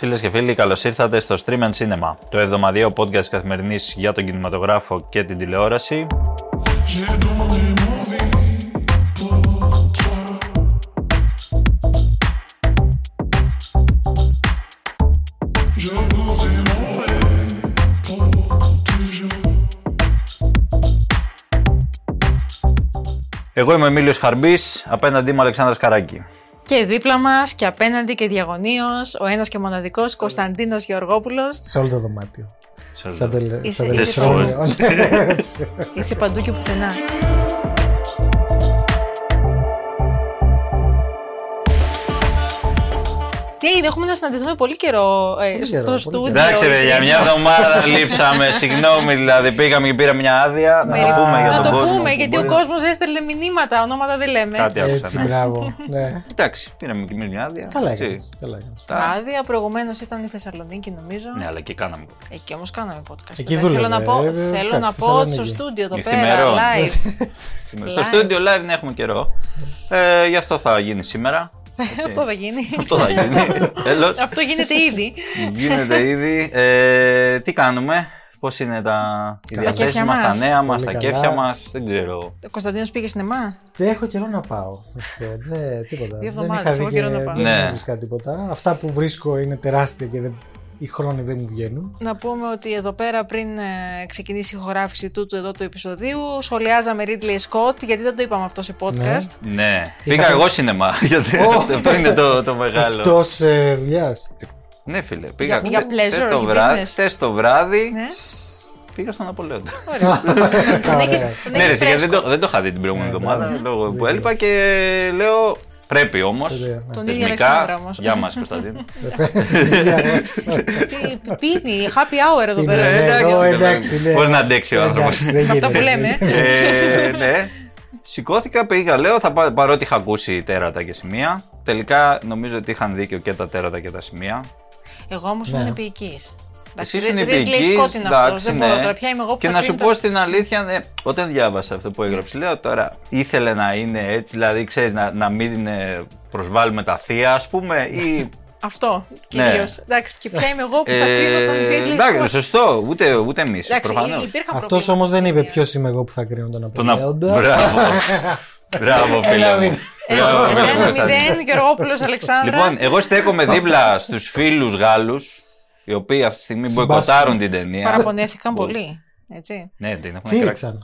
Φίλες και φίλοι, καλώς ήρθατε στο Stream and Cinema, το εβδομαδιαίο podcast καθημερινής για τον κινηματογράφο και την τηλεόραση. J'ai demandé mon vie pour toi. Je vous aimerai pour toujours. Εγώ είμαι ο Εμίλιος Χαρμπής, απέναντί μου ο Αλεξάνδρας Καράκη. Και δίπλα μας και απέναντι και διαγωνίως ο ένας και μοναδικός Κωνσταντίνος Γεωργόπουλος. Σε όλο το δωμάτιο. Σε Σαν όλο. το λε- Είσαι- σαν το είσαι λεσρόνιο. Έτσι. Είσαι παντού και πουθενά. Τι έγινε, έχουμε να συναντηθούμε πολύ καιρό ε, Πολύ στο καιρό, πολύ στούντιο. καιρό. Εντάξει, ρε, οι για τρεις μια μας. εβδομάδα λείψαμε. Συγγνώμη, δηλαδή πήγαμε και πήραμε μια άδεια. Να το Μερικά- πούμε για Να τον το κόσμο. πούμε, που γιατί ο μπορεί- κόσμος έστελνε μηνύματα, ονόματα δεν λέμε. Κάτι Έτσι, άκουσα. ναι. μπράβο. Ναι. Εντάξει, πήραμε και εμεί μια άδεια. Καλά Έτσι. έκανες. Καλά έκανες. Τα- Άδεια προηγουμένως ήταν η Θεσσαλονίκη, νομίζω. Ναι, αλλά και κάναμε. Εκεί όμως κάναμε podcast. Εκεί Θέλω δούλευε, να πω, ε, θέλω κάτσε, να πω Θεσσαλονίκη. στο στούντιο εδώ πέρα, Νυχθημερών. live. Στο Live. studio live δεν έχουμε καιρό. Ε, γι' αυτό θα γίνει σήμερα. Αυτό θα γίνει. Αυτό θα γίνει. Τέλος. Αυτό γίνεται ήδη. Γίνεται ήδη. Ε, τι κάνουμε, πώς είναι τα, οι Τα διαθέσει κέφια μας, τα μας. νέα μας, Πολύ τα καλά. κέφια μας. Δεν ξέρω. Ο Κωνσταντίνος πήγε σινεμά; Δεν έχω καιρό να πάω. να σου πω. Δεν, τίποτα. Δύο δεν εβδομάδες, είχα δει έχω και καιρό να πάω. δεν Ναι. βρίσκα τίποτα. Αυτά που βρίσκω είναι τεράστια και δεν, οι χρόνοι δεν μου βγαίνουν. Να πούμε ότι εδώ πέρα πριν ε, ξεκινήσει η ηχογράφηση τούτου εδώ του επεισοδίου σχολιάζαμε Ridley Scott γιατί δεν το είπαμε αυτό σε podcast. Ναι, πήγα εγώ σινεμά. Γιατί αυτό είναι το, το μεγάλο. Εκτός ε, δουλειάς. Ναι, φίλε. Πήγα Για- για χτες- pleasure, χτες το όχι βράδυ. business. χτες το βράδυ Ναι. πήγα στον Απολέοντα. Τον έχεις- τον Ναι, έχεις ρε, γιατί δεν φρέσκο. το, δεν το είχα δει την προηγούμενη Ναι, εβδομάδα μπράβο. λόγω που Δίκιο. έλειπα και λέω πρέπει όμως. Ωραία, ναι. Τον ίδιο Αλεξάνδρα όμως. Γεια μας, Κωνσταντίνο. Τι πίνει, happy hour εδώ πέρα. Ναι, εντάξει, εδώ, ναι, εντάξει, ναι. πώς να αντέξει ο άνθρωπος. Εντάξει, δεν Με αυτά γίνεται. που λέμε. ε, ναι. Σηκώθηκα, πήγα, λέω, θα πά- παρότι είχα ακούσει τέρατα και σημεία. Τελικά νομίζω ότι είχαν δίκιο και τα τέρατα και τα σημεία. Εγώ όμως Ναι. ήμουν επίοικης. Εσύ ήσουν Ridley επίοικης, Scott είναι αυτός. εντάξει, Δεν ναι. μπορώ τώρα πια είμαι εγώ που Και θα να σου κρίνω πω τα- στην αλήθεια, ναι, όταν διάβασα αυτό που έγραψες, λέω τώρα ήθελε να είναι έτσι, δηλαδή ξέρεις να, να μην ε, προσβάλλουμε τα θεία, ας πούμε, ή. Αυτό Ναι. κυρίως. Εντάξει, και ποια είμαι εγώ που θα κρίνω τον Ridley εντάξει, Scott. σωστό, ούτε, ούτε εμείς. Εντάξει, υπήρχαν Αυτός προβλήματα. όμως δεν είπε ποιος είμαι εγώ που θα κρίνω τον Τον α... Απολέοντα. Μπράβο. Μπράβο, φίλε. Ένα μου. μηδέν. Μπράβο, Ένα Κωνσταντίνε. μηδέν, Γεωργόπουλο Αλεξάνδρα. Λοιπόν, εγώ στέκομαι δίπλα στους φίλους Γάλλους, οι οποίοι αυτή τη στιγμή Συμπάσχουν. μποϊκοτάρουν την ταινία. Παραπονέθηκαν πολύ. Έτσι. Ναι, την έχουν κράξει. Τσίριξαν.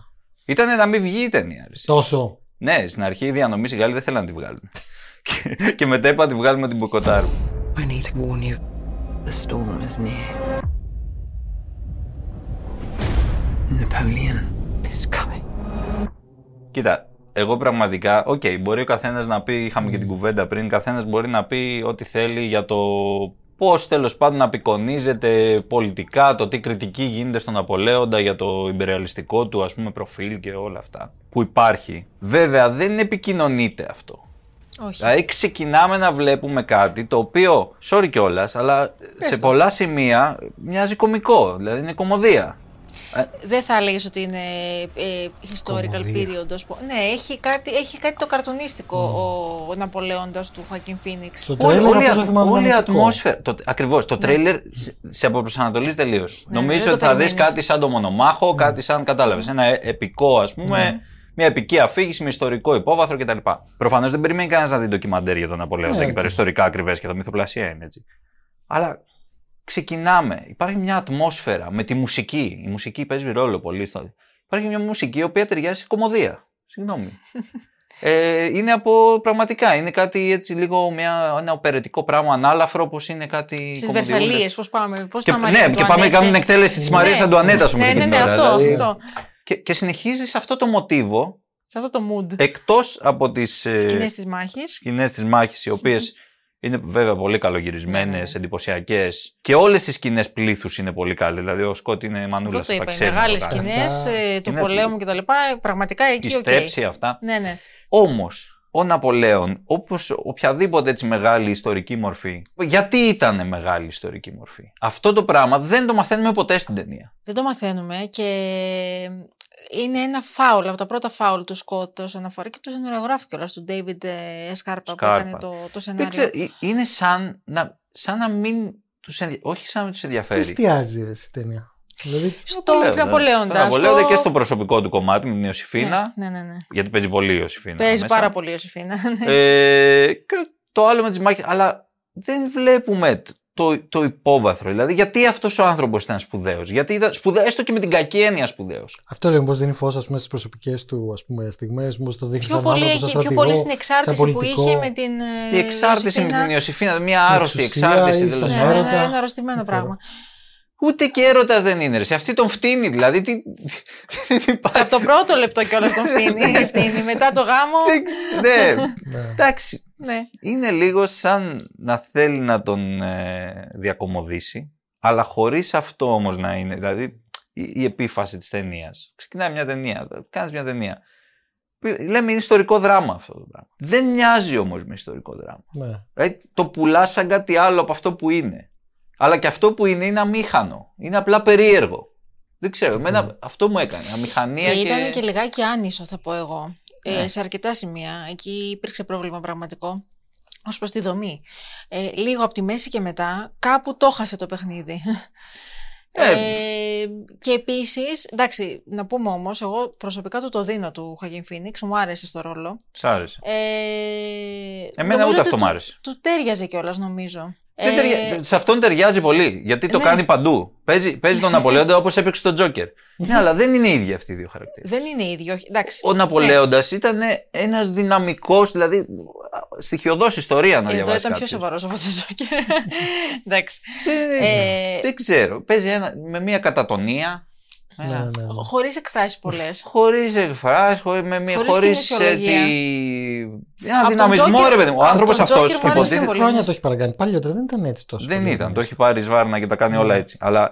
Ήταν να μην βγει η ταινία. ρε. Τόσο. Ναι, στην αρχή οι διανομή οι Γάλλοι δεν θέλαν να τη βγάλουν. Και- και μετά είπα να τη βγάλουμε την μποϊκοτάρουν. I need to warn you. The storm is near. Napoleon is coming. Κοίτα, εγώ πραγματικά, οκ, μπορεί ο καθένας να πει, είχαμε και την κουβέντα πριν, καθένας μπορεί να πει ό,τι θέλει για το πώς τέλος πάντων απεικονίζεται πολιτικά, το τι κριτική γίνεται στον Ναπολέοντα για το ιμπεριαλιστικό του, ας πούμε, προφίλ και όλα αυτά που υπάρχει. Βέβαια, δεν επικοινωνείται αυτό. Όχι. Δηλαδή, ξεκινάμε να βλέπουμε κάτι το οποίο, sorry κιόλας, αλλά σε το. πολλά σημεία μοιάζει κωμικό. Δηλαδή, είναι κωμωδία. Δεν θα έλεγες ότι είναι ε, historical Κομμωδία. period. ας πούμε. Ναι, έχει κάτι, έχει κάτι το καρτουνίστικο ο, ο Ναπολέοντας του Χακίν Φίνιξ. Στο Όλη, τρέλερ, όλη, όπως το θυμάμαι, όλη η ήταν επικό. ατμόσφαιρα. Το, ακριβώς, το τρέιλερ σε- σε αποπροσανατολίζει τελείως. Ναι, Νομίζω δεν ότι το θα δεις περιμένεις. κάτι σαν το μονομάχο, κάτι σαν, κατάλαβες, ένα ε- επικό ας πούμε, μια επική αφήγηση με ιστορικό υπόβαθρο κτλ. Προφανώς δεν περιμένει κανένας να δει ντοκιμαντέρ για τον Απολέοντα Ναι, και πέρα και- ιστορικά ακριβές και το μυθοπλασία είναι έτσι. Αλλά ξεκινάμε. Υπάρχει μια ατμόσφαιρα με τη μουσική. Η μουσική παίζει ρόλο πολύ. Στο... Υπάρχει μια μουσική η οποία ταιριάζει σε κομμωδία. Συγγνώμη. ε, είναι από πραγματικά. Είναι κάτι έτσι λίγο μια, ένα οπερετικό πράγμα ανάλαφρο όπως είναι κάτι. Στις κομμωδιούλες. Βερσαλίες, πώς πάμε. Πώς Και, τα ναι, Μαρία και πάμε Αντουανέτ κάνουν και- εκτέλεση της Μαρίας Ναι. Αντουανέτα όμω. Ναι, ναι, ναι, αυτό. Δηλαδή, αυτό. Και, και συνεχίζει αυτό το μοτίβο Σε αυτό το mood. εκτός από τις Σκηνές της μάχης. σκηνές της μάχης, οι οποίες είναι βέβαια πολύ καλογυρισμένες, Ναι, ναι, ναι. εντυπωσιακές. Και όλες οι σκηνές πλήθους είναι πολύ καλές. Δηλαδή, ο Σκοτ είναι μανούλα Αυτό το είπα. Οι ξέρει να μεγάλες το κάνει. σκηνές Αυτά του είναι- πολέμου κτλ. Πραγματικά Η εκεί οκ. στέψη αυτά. Ναι, ναι. Όμως, ο Ναπολέων, όπως οποιαδήποτε έτσι μεγάλη ιστορική μορφή, γιατί ήταν μεγάλη ιστορική μορφή; Αυτό το πράγμα δεν το μαθαίνουμε ποτέ στην ταινία. Δεν το μαθαίνουμε και είναι ένα φάουλ από τα πρώτα φάουλ του Σκοτ όσον αφορά και του σεναριογράφου κιόλας του David ε, Σκάρπα που Σκάρπα. έκανε το, το Δεν σενάριο. ξέρω, ε, είναι σαν να, σαν να μην τους ενδια... όχι σαν να τους Τι ενδιαφέρει. εστιάζει ρε, η ταινία; Δηλαδή, Στον Ναπολέοντα. Ναπολέοντα. Στον Ναπολέοντα στο- και στο προσωπικό του κομμάτι με την Ιωσήφίνα. Ναι, ναι, ναι. Γιατί παίζει πολύ η Ιωσήφίνα. Παίζει μέσα. πάρα πολύ η Ιωσήφίνα. ναι. Ε, και το άλλο με τις μάχες. Αλλά δεν βλέπουμε τ- το, το υπόβαθρο. Δηλαδή, γιατί αυτός ο άνθρωπος ήταν σπουδαίος; Γιατί ήταν σπουδαίος, έστω και με την κακή έννοια σπουδαίος. αυτό λέω, πώ δίνει φως στις προσωπικές του ας πούμε, στιγμές, πώς το δείχνει Πιο σαν πολύ, άνθρωπο, σαν εκεί, πιο στρατηγό, πολύ στην σαν εξάρτηση που πολιτικό. είχε με την. ε, Η εξάρτηση με Ιωσήφινα. την Ιωσήφίνα, μια άρρωστη εξουσία εξάρτηση. ή τέλος στον Ναι, ναι, πάντων. ναι, έρωτα. ένα αρρωστημένο Δεν ξέρω. πράγμα. Ούτε και έρωτας δεν είναι. Ρε. Σε αυτή τον φτύνει, δηλαδή. Τι, δεν υπάρχει. Από το πρώτο λεπτό κιόλας τον φτύνει. φτύνει. Μετά το γάμο. Δεν ξ- ναι. Ναι. Εντάξει. ναι. Είναι λίγο σαν να θέλει να τον ε, διακομωδήσει, αλλά χωρίς αυτό όμως να είναι. Δηλαδή, η, η επίφαση της ταινίας. Ξεκινάει μια ταινία, κάνεις μια ταινία. Π- Λέμε είναι ιστορικό δράμα αυτό το πράγμα. Δεν μοιάζει όμως με ιστορικό δράμα. Ναι. Δηλαδή, το πουλάς σαν κάτι άλλο από αυτό που είναι. Αλλά και αυτό που είναι είναι αμήχανο. Είναι απλά περίεργο. Δεν ξέρω. Εμένα αυτό μου έκανε. Αμηχανία Και και. ήταν και λιγάκι άνισο, θα πω εγώ. Ναι. Ε, σε αρκετά σημεία. Εκεί υπήρξε πρόβλημα πραγματικό. Ω προς τη δομή. Ε, λίγο από τη μέση και μετά, κάπου το χάσε το παιχνίδι. Ε. Ε, και επίσης, εντάξει, να πούμε όμως, εγώ προσωπικά του το δίνω του Χαγιν Φίνιξ, μου άρεσε στο ρόλο. Σ' άρεσε. Ε, Εμένα νομίζω ούτε ότι αυτό του- μ' άρεσε. Του τέριαζε κιόλας, νομίζω. Δεν Ε, ταιριά- Σε αυτόν ταιριάζει πολύ. Γιατί το ναι. κάνει παντού. Παίζει, παίζει τον Ναπολέοντα όπως έπαιξε τον Τζόκερ. ναι, αλλά δεν είναι οι ίδιοι αυτοί οι δύο χαρακτήρες. δεν είναι ίδιο. όχι, Εντάξει. Ο Ναπολέοντας ήταν ένας δυναμικός, δηλαδή στοιχειοδός ιστορία να Εδώ διαβάσει. ήταν πιο κάποιος. σοβαρός από τον Τζόκερ. Εντάξει. Δεν, Ε, δεν ξέρω. Παίζει ένα, με μια κατατονία. Ναι, ναι, ναι. Χωρίς εκφράσεις πολλές. Χωρίς εκφράσεις, χωρί με μια. Χωρίς Χωρίς κοινωνιολογία. έτσι. Ένα Από τον δυναμισμό, Τζόκερ- ρε παιδί μου. Ο από άνθρωπος τον αυτός Τζόκερ μου άρεσε υποτίθεται. πολύ. Χρόνια το έχει παρακάνει. Παλιότερα δεν ήταν έτσι τόσο. Δεν πολύ. ήταν. Το έχει πάρει σβάρνα και τα κάνει όλα Ναι. έτσι. Αλλά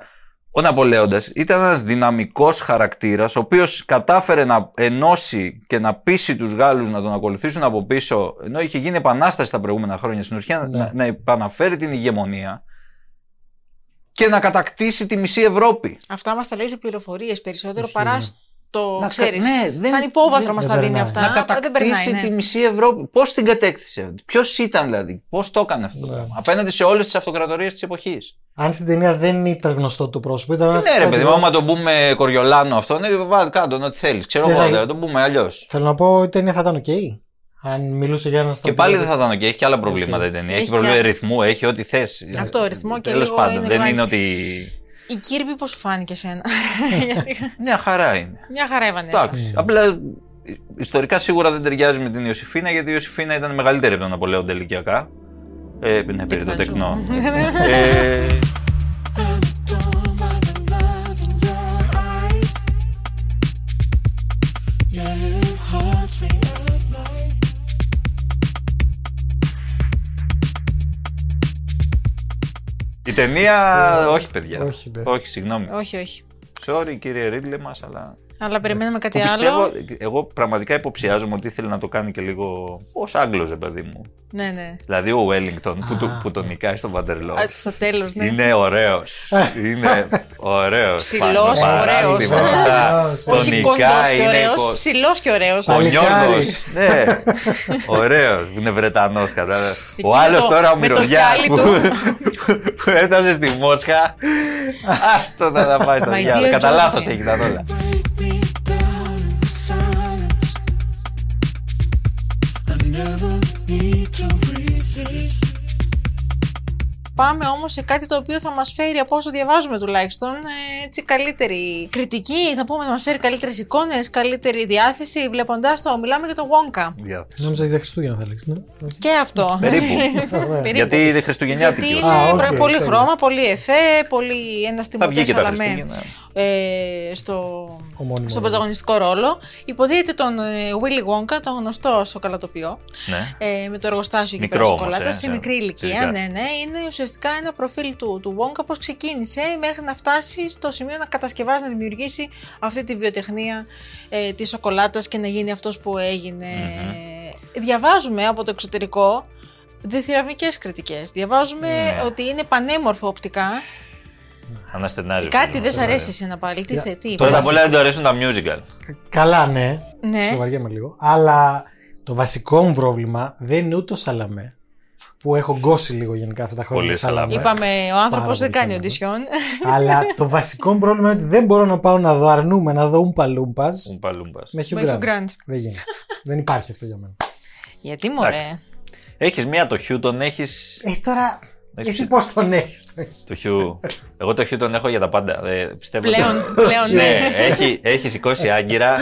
ο Ναπολέοντα ήταν ένας δυναμικός χαρακτήρας, ο οποίος κατάφερε να ενώσει και να πείσει τους Γάλλους να τον ακολουθήσουν από πίσω, ενώ είχε γίνει επανάσταση τα προηγούμενα χρόνια στην ουσία, Ναι. να, να επαναφέρει την ηγεμονία και να κατακτήσει τη μισή Ευρώπη. Αυτά μας τα λέει σε πληροφορίες περισσότερο Ισχύει, παρά ναι. στο. Να ξέρεις, κα- ναι, δεν- σαν υπόβαθρο δεν- μας δεν τα δίνει περνάει. αυτά. να δεν περνάει. κατακτήσει Ναι. τη μισή Ευρώπη. Πώς την κατέκτησε, Ποιος ήταν δηλαδή, πώς το έκανε αυτό το Ναι. πράγμα. Απέναντι σε όλες τις αυτοκρατορίες της εποχής. Αν στην ταινία δεν ήταν γνωστό το πρόσωπο, ήταν ένας. Ναι, ρε παιδί μου, άμα τον πούμε Κοριολάνο αυτό, ναι, βάλει κάτω ό,τι θέλεις. Ξέρω Δεν εγώ, θα- δεν το πούμε αλλιώς. Θέλω να πω, η ταινία θα ήταν οκ. Αν μιλούσε για ένα Και στρατηγό. πάλι δεν θα ήταν οκ, έχει και άλλα προβλήματα Οκ. η ταινία. Έχει Έχει προβλήματα και- ρυθμού, έχει ό,τι θες. Αυτό, ρυθμό και Τέλος λίγο πάντων, είναι δεν λίγο είναι έτσι. ότι. Η Κίρμπι πώς σου φάνηκε εσένα. Γιατί- Μια χαρά είναι. Μια χαρά ήτανε. Εντάξει. Απλά ιστορικά σίγουρα δεν ταιριάζει με την Ιωσηφίνα γιατί η Ιωσηφίνα ήταν μεγαλύτερη από τον Ναπολέοντα ηλικιακά. Ε, ναι, περίπου τεκνό. η ταινία. όχι, παιδιά. όχι, ναι. όχι, συγγνώμη. όχι, όχι. Sorry, κύριε Ρίτλε μας, αλλά. Αλλά περιμένουμε κάτι Που άλλο. πιστεύω, εγώ πραγματικά υποψιάζομαι ότι ήθελε να το κάνει και λίγο ως Άγγλος, ρε παιδί μου. Ναι, ναι. Δηλαδή ο Wellington που, το, που τον νικάει στον Παντερλό. Α, Στο τέλος, ναι. Είναι ωραίος. είναι ωραίος. Ψηλός, ωραίος. Τον Όχι νικάει, κοντό και είναι ωραίος. κο- Ψηλός και ωραίος. Ο Παλικάρι. Γιώργος, ναι, ωραίος, που είναι Βρετανός, κατάλαβες. Εκεί Ο με άλλος το- τώρα ο με το Μυρωδιάς κιάλι που, που έφτασε στη Μόσχα, άστο να τα πάει στα My διάλογα. dear Κατά λάθος Josephine. έγινε όλα. Need to. Πάμε όμως σε κάτι το οποίο θα μας φέρει από όσο διαβάζουμε τουλάχιστον ε, έτσι καλύτερη κριτική, θα πούμε θα μας φέρει καλύτερες εικόνες, καλύτερη διάθεση βλέποντάς το, μιλάμε για το Wonka. Νόμιζα για Χριστούγεννα θα λέξει. Ναι, όχι. Και αυτό. Περίπου. Περίπου. Γιατί είναι Χριστουγεννιάτικη. Γιατί ως. είναι Α, οκ, προ- πολύ τέλεια. χρώμα, πολύ εφέ, πολύ ένα Θα βγει και τα Σαλαμέ Χριστούγεννα. ε, στο, Ομώνυμο στον ρόλο. πρωταγωνιστικό ρόλο. Υποδίεται τον ε, Willy Wonka, τον γνωστό σοκολατοποιό, Ναι. ε, με το εργοστάσιο εκεί Μικρό πέρα όμως, σοκολάτα, ε, σε σε- μικρή ηλικία. φυσικά. Ναι, ναι, είναι ουσιαστικά ένα προφίλ του, του Wonka πώς ξεκίνησε μέχρι να φτάσει στο σημείο να κατασκευάσει, να δημιουργήσει αυτή τη βιοτεχνία ε, της σοκολάτας και να γίνει αυτός που έγινε. Διαβάζουμε από το εξωτερικό διθυραμικές κριτικές. Διαβάζουμε Ναι. ότι είναι πανέμορφο οπτικά. Αναστενάζει. Κάτι δεν σ' αρέσει εσένα πάλι. Τι, θε, τι Πρώτα απ' είπες; όλα δεν του αρέσουν τα musical. Καλά, ναι. Ναι. Σοβαριέμαι λίγο. Αλλά το βασικό μου πρόβλημα δεν είναι ούτε ο Σαλαμέ. Που έχω γκώσει λίγο γενικά αυτά τα χρόνια. Πολύ με Σαλαμέ. Σαλαμέ. Είπαμε, ο άνθρωπος Πάρα δεν πολύ κάνει σαλαμέ. οντισιόν. Αλλά το βασικό μου πρόβλημα είναι ότι δεν μπορώ να πάω να δω αρνούμαι, να δω Ούμπα Λούμπας Ούμπα Λούμπας. με Hugh Με Hugh Grant. Grant. Δεν γίνεται. δεν υπάρχει αυτό για μένα. Γιατί μωρέ; Εντάξει. Έχεις μία το Hugh, τον έχεις... Ε, τώρα. Έχεις- Εσύ πώς τον έχεις. Το Hugh. Εγώ το Hugh τον έχω για τα πάντα. Ε, πιστεύω Πλέον, ότι- πλέον, ναι, ναι. έχει, έχει σηκώσει άγκυρα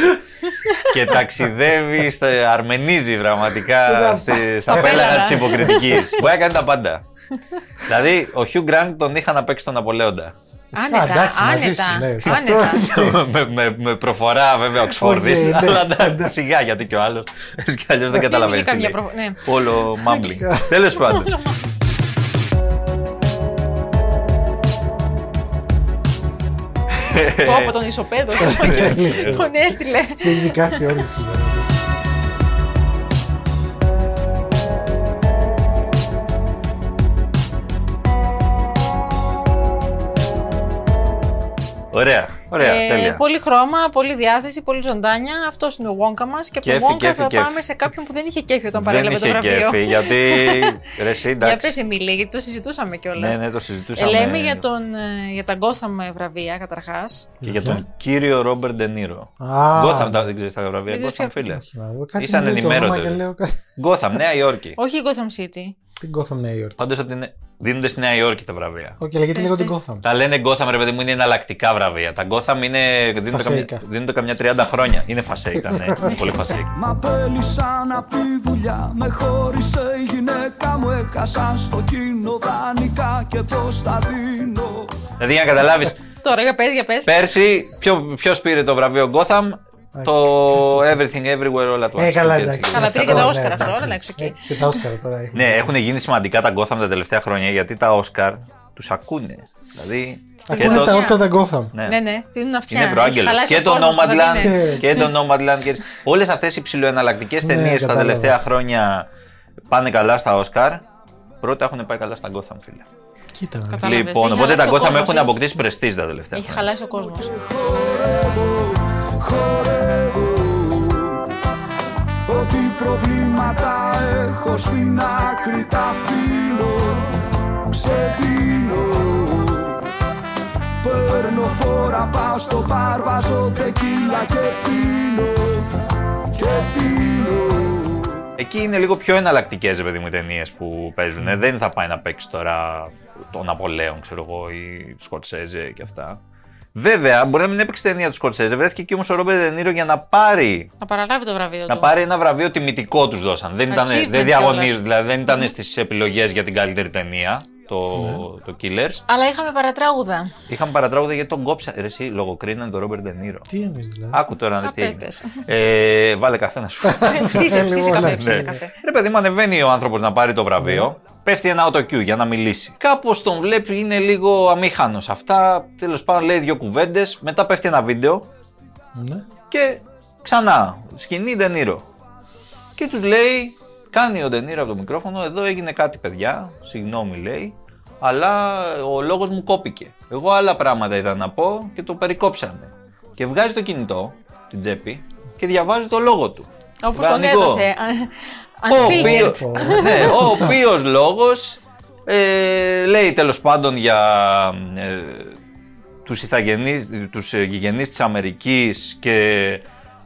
και ταξιδεύει, στα, αρμενίζει πραγματικά στη, στα πέλαγα πέλαγα. της υποκριτικής. Μπορεί να κάνει τα πάντα. δηλαδή, ο Χιου Γκραντ τον είχα να παίξει τον Απολέοντα. Άνετα, εντάξει, μαζί άνετα, σου, ναι, σε άνετα. με, με, με προφορά βέβαια Οξφόρδης. Οκ, ναι, αλλά εντάξει, εντάξει. σιγά γιατί και ο άλλος. Έτσι κι αλλιώς δεν είχε καταλαβαίνεις. καμιά προ- ναι. Όλο mumbling. Τέλος πάντων. Πω από τον ισοπαίδο. Τον έστειλε. Σε έχει δικάσει όλοι σήμερα. Ωραία, ωραία, Ε, τέλεια. πολύ χρώμα, πολύ διάθεση, πολύ ζωντάνια. Αυτός είναι ο Wonka μας. Και από Κέφι, τον Wonka κέφι, θα κέφι. πάμε σε κάποιον που δεν είχε κέφι όταν Δεν παρέλαβε το είχε βραβείο. κέφι, γιατί. Ρε, εσύ, Για εντάξει. πες Εμίλη, γιατί το συζητούσαμε κιόλας. Ναι, ναι, το συζητούσαμε. λέμε για, τον, ε, για τα Gotham βραβεία καταρχάς. Και για τον κύριο Ρόμπερτ Ντενίρο. Α, Gotham, τα- δεν ξέρεις τα βραβεία. Δεν Gotham, ξέρω. φίλε. όχι, να δω. Κάτι Ήσαν μου λέει το όνομα ενημέρωτοι. και λέω κάτι- Gotham, Νέα Υόρκη. Όχι η Gotham City. Την Gotham Νέα Υόρκη. Πάντως δίνονται στη Νέα Υόρκη τα βραβεία. Όχι, αλλά γιατί Πες, λέγω την πες. Gotham; Τα λένε Gotham, ρε παιδί μου, είναι εναλλακτικά βραβεία. Τα Gotham είναι. δίνονται καμιά, Φασέικα. δίνονται καμιά 30 χρόνια. Είναι φασέικα, ναι. είναι πολύ φασέικα. Μ' απέλυσαν απ' τη δουλειά Με χώρισε η γυναίκα μου Έχασαν στο κοινό δανεικά Και πως θα δίνω δηλαδή, για να καταλάβει, Τώρα για πες, για πες. πέρσι, ποιος πήρε το βραβείο Gotham, το Everything Everywhere All at Once. Ε, καλά, Έτσι, εντάξει. έτσι. Καλά, πήρε και Ναι, τα ναι, Όσκαρ ναι. αυτό, αλλά εντάξει, οκ. Ε, Και τα Όσκαρα τώρα έχουν. Ναι, έχουν γίνει σημαντικά τα Gotham τα τελευταία χρόνια γιατί τα Oscar τους ακούνε. Δηλαδή. και Ακούνε το- τα Όσκαρα τα Gotham. Ναι. Ναι, ναι, δίνουν αυτιά. Είναι προάγγελος. Χαλάσει Και ο το κόσμος, θα Nomadland είναι. και το Nomadland. Και... Όλες αυτές οι ψηλοεναλλακτικές Ναι, ταινίες τα κατάλαβα. τελευταία χρόνια πάνε καλά στα Oscar. Πρώτα έχουν πάει καλά στα Gotham, φίλε. Κοίτα. να δεις. Κατάλαβες, Λοιπόν, έχει οπότε τα αλλάξει ο Gotham κόσμος, έχουν έχει- αποκτήσει πρεστή τα τελευταία Έχει χρόνια. χαλάσει ο κόσμος. Χορεύω Ό,τι προβλήματα έχω στην άκρη τα αφήνω Ξεδίνω Παίρνω φόρα, πάω στο μπαρ, βάζω τεκίλα και πίνω Και πίνω Εκεί είναι λίγο πιο εναλλακτικές, παιδί μου, οι ταινίες που παίζουν. Ε, Δεν θα πάει να παίξει τώρα τον Απολέον, ξέρω εγώ, ή τους Σκορσέζε και αυτά. Βέβαια, μπορεί να μην έπαιξε ταινία τους Σκορσέζε. Βρέθηκε εκεί όμως ο Ρόμπερτ Ντενίρο για να πάρει Να παραλάβει το βραβείο Να του. πάρει ένα βραβείο τιμητικό τους δώσαν. Δεν, ήταν, Achievement δεν διαγωνίζουν, κιόλας. δηλαδή δεν ήταν στις επιλογές για την καλύτερη ταινία. Το, το Killers. Αλλά είχαμε παρατράγουδα. Είχαν παρατράγουδα γιατί τον κόψαν. Ρε, εσύ λογοκρίναν τον Ρόμπερτ Ντενίρο. Τι εννοείς δηλαδή; Άκου τώρα να δεις Α, τι πες, έγινε. πες. Ε, βάλε καφέ να σου πω. Ψήσε, ψήσε Λοιπόν, καφέ, ναι. ψήσε Ναι. καφέ. Ρε παιδί μου, ανεβαίνει ο άνθρωπος να πάρει το βραβείο. Πέφτει ένα autocue για να μιλήσει. Κάπως τον βλέπει, είναι λίγο αμήχανος. Αυτά τέλος πάντων λέει δύο κουβέντες. Μετά πέφτει ένα βίντεο Ναι. και ξανά σκηνή Ντενίρο. Και τους λέει, κάνει ο Ντενίρο από το μικρόφωνο, εδώ έγινε κάτι παιδιά, συγγνώμη λέει, αλλά ο λόγος μου κόπηκε. Εγώ άλλα πράγματα ήταν να πω και το περικόψανε. Και βγάζει το κινητό, την τσέπη, και διαβάζει το λόγο του. Όπως τον Δανεικό. έδωσε. Ο Unfiltered. οποίος, ναι, ο οποίος λόγος ε, λέει τέλος πάντων για ε, τους ηθαγενείς, τους ε, γηγενείς της Αμερικής και,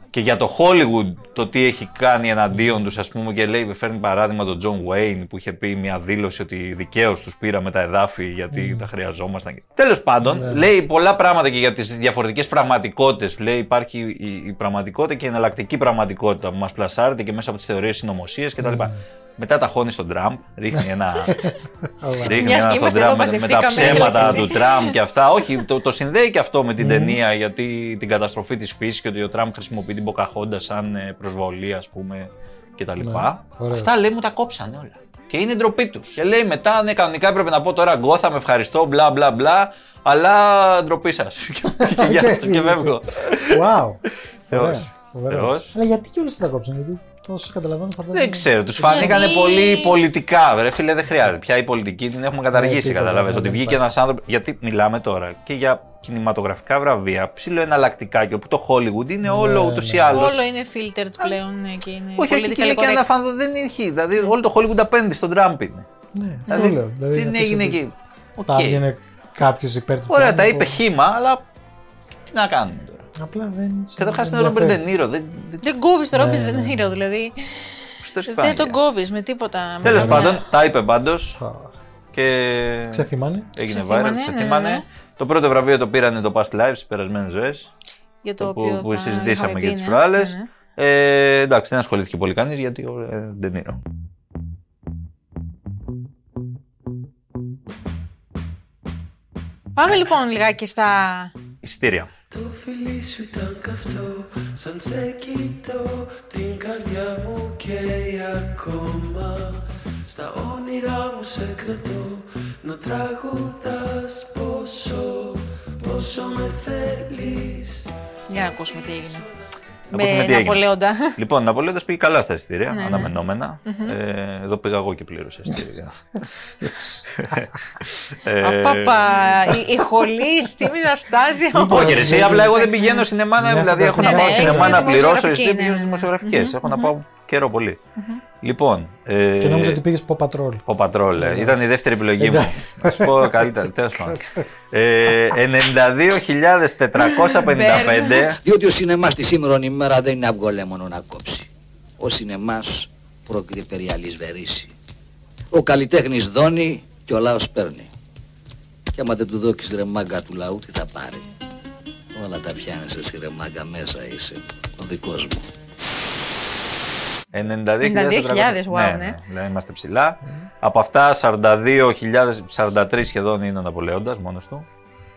και για το Hollywood το τι έχει κάνει εναντίον τους ας πούμε και λέει φέρνει παράδειγμα τον John Wayne που είχε πει μια δήλωση ότι δικαίως τους πήραμε τα εδάφη γιατί τα χρειαζόμασταν. Τέλος πάντων λέει πολλά πράγματα και για τις διαφορετικές πραγματικότητες. Σου λέει υπάρχει η, η πραγματικότητα και η εναλλακτική πραγματικότητα που μας πλασάρεται και μέσα από τις θεωρίες συνωμοσίες κτλ. Μετά τα χώνει στον Τραμπ, ρίχνει ένα, ρίχνει Μιας ένα και στον είμαστε Τραμπ εδώ, με, με τα μαζευτήκαμε, ψέματα έλα, του εσύ. Τραμπ και αυτά. Όχι, το, το συνδέει και αυτό με την ταινία γιατί την καταστροφή της φύσης και ότι ο Τραμπ χρησιμοποιεί την Ποκαχόντα σαν ε, προσβολή ας πούμε κτλ. ωραίος. Αυτά λέει μου τα κόψανε όλα. Και είναι ντροπή τους. Και λέει μετά, ναι, κανονικά έπρεπε να πω τώρα γκόθα, με ευχαριστώ, μπλα μπλα μπλα, αλλά ντροπή σας. και γεια σας, και φεύγω. Wow. Θεός. Ωραίος, ωραίος. Θεός. Αλλά γιατί και όλου τα κόψαν, γιατί όσο καταλαβαίνω φαντάζομαι. Δεν ξέρω, τους φάνηκαν Γιατί- πολύ πολιτικά. Ρε φίλε, δεν χρειάζεται. Πια η πολιτική την έχουμε καταργήσει, τίποτα, κατάλαβες. ναι, Ότι δεν βγήκε ένας υπάρχει. άνθρωπο. Γιατί μιλάμε τώρα και για κινηματογραφικά βραβεία, ψηλό εναλλακτικά και όπου το Hollywood είναι όλο ούτως ή άλλως. Όλο είναι filtered πλέον και είναι Όχι, όχι, και politically είναι και ένα correct. φάνδο δεν έχει. Δηλαδή, όλο το Hollywood απέναντι στον Τραμπ είναι. Ναι, αυτό λέω. Δηλαδή, δεν να πεις έγινε ότι εκεί. Θα Οκ. έβγαινε κάποιος υπέρ του. Ωραία, πλάνου, τα το- είπε χήμα, αλλά τι να κάνουμε τώρα. Απλά δεν. Καταρχάς δεν είναι ο Ρόμπερτ ενδιαφέρει. Ντενίρο. Δεν, δεν, Δεν κόβεις το Ναι, Ρόμπιν ναι. Ντενίρο, δηλαδή. Χριστός και Δεν Παναγία. τον κόβεις με τίποτα. με Τέλος καμία- πάντων, τα είπε πάντως Α, και Ξεθυμάνε. έγινε viral. Ξεθύμανε, ναι, Ξεθύμανε. ναι, ναι. Το πρώτο βραβείο το πήρανε το Past Lives, περασμένες ζωές. Για το που, οποίο που θα συζητήσαμε είχαμε και πει, τι ναι. προάλλες. Ναι, ναι. Ε, εντάξει, δεν ασχολήθηκε πολύ κανείς γιατί ο ε, Ντενίρο. Πάμε λοιπόν λιγάκι στα. Εισιτήρια. Το φιλί σου ήταν καυτό, σαν σε κοιτώ Την καρδιά μου καίει ακόμα Στα όνειρά μου σε κρατώ Να τραγουδάς πόσο, πόσο με θέλεις Για να ακούσουμε τι έγινε. Να ακούσουμε Με τι έγινε. Ναπολέοντα. Λοιπόν, Ναπολέοντας πήγε καλά στα εισιτήρια, Ναι, ναι. αναμενόμενα. Ε, εδώ πήγα εγώ και πλήρωσα εισιτήρια. Ε, Απάπα, η, η χολή, τι μην αστάζει. Όχι, ρε, εσύ, απλά εγώ δεν πηγαίνω σινεμά, να- Μια δηλαδή έχω να Ναι, πάω ναι, σινεμά έχεις να τη πληρώσω δημοσιογραφική, εισιτήρια ναι, στις ναι. δημοσιογραφικές. Έχω να πάω καιρό πολύ. Λοιπόν. ε, Και νόμιζα ότι πήγες από πατρόλ. Ο Πατρόλ, ε, ήταν η δεύτερη επιλογή μου. Εντάξει. Θα σου πω καλύτερα. Τέλος πάντων. Ε, 92.455. Διότι ο σινεμάς τη σήμερον ημέρα δεν είναι αυγολέ μόνο να κόψει. Ο σινεμάς πρόκειται περί αλυσβερήσει. Ο καλλιτέχνης δώνει και ο λαός παίρνει. Και άμα δεν του δώκεις ρε μάγκα του λαού τι θα πάρει; Όλα τα πιάνεις εσύ ρε μάγκα μέσα είσαι. Ο δικός μου. 92.000. 92.000, wow, ναι. ναι, είμαστε ψηλά. Από αυτά 42.000, 43 σχεδόν είναι ο Ναπολέοντας μόνος του.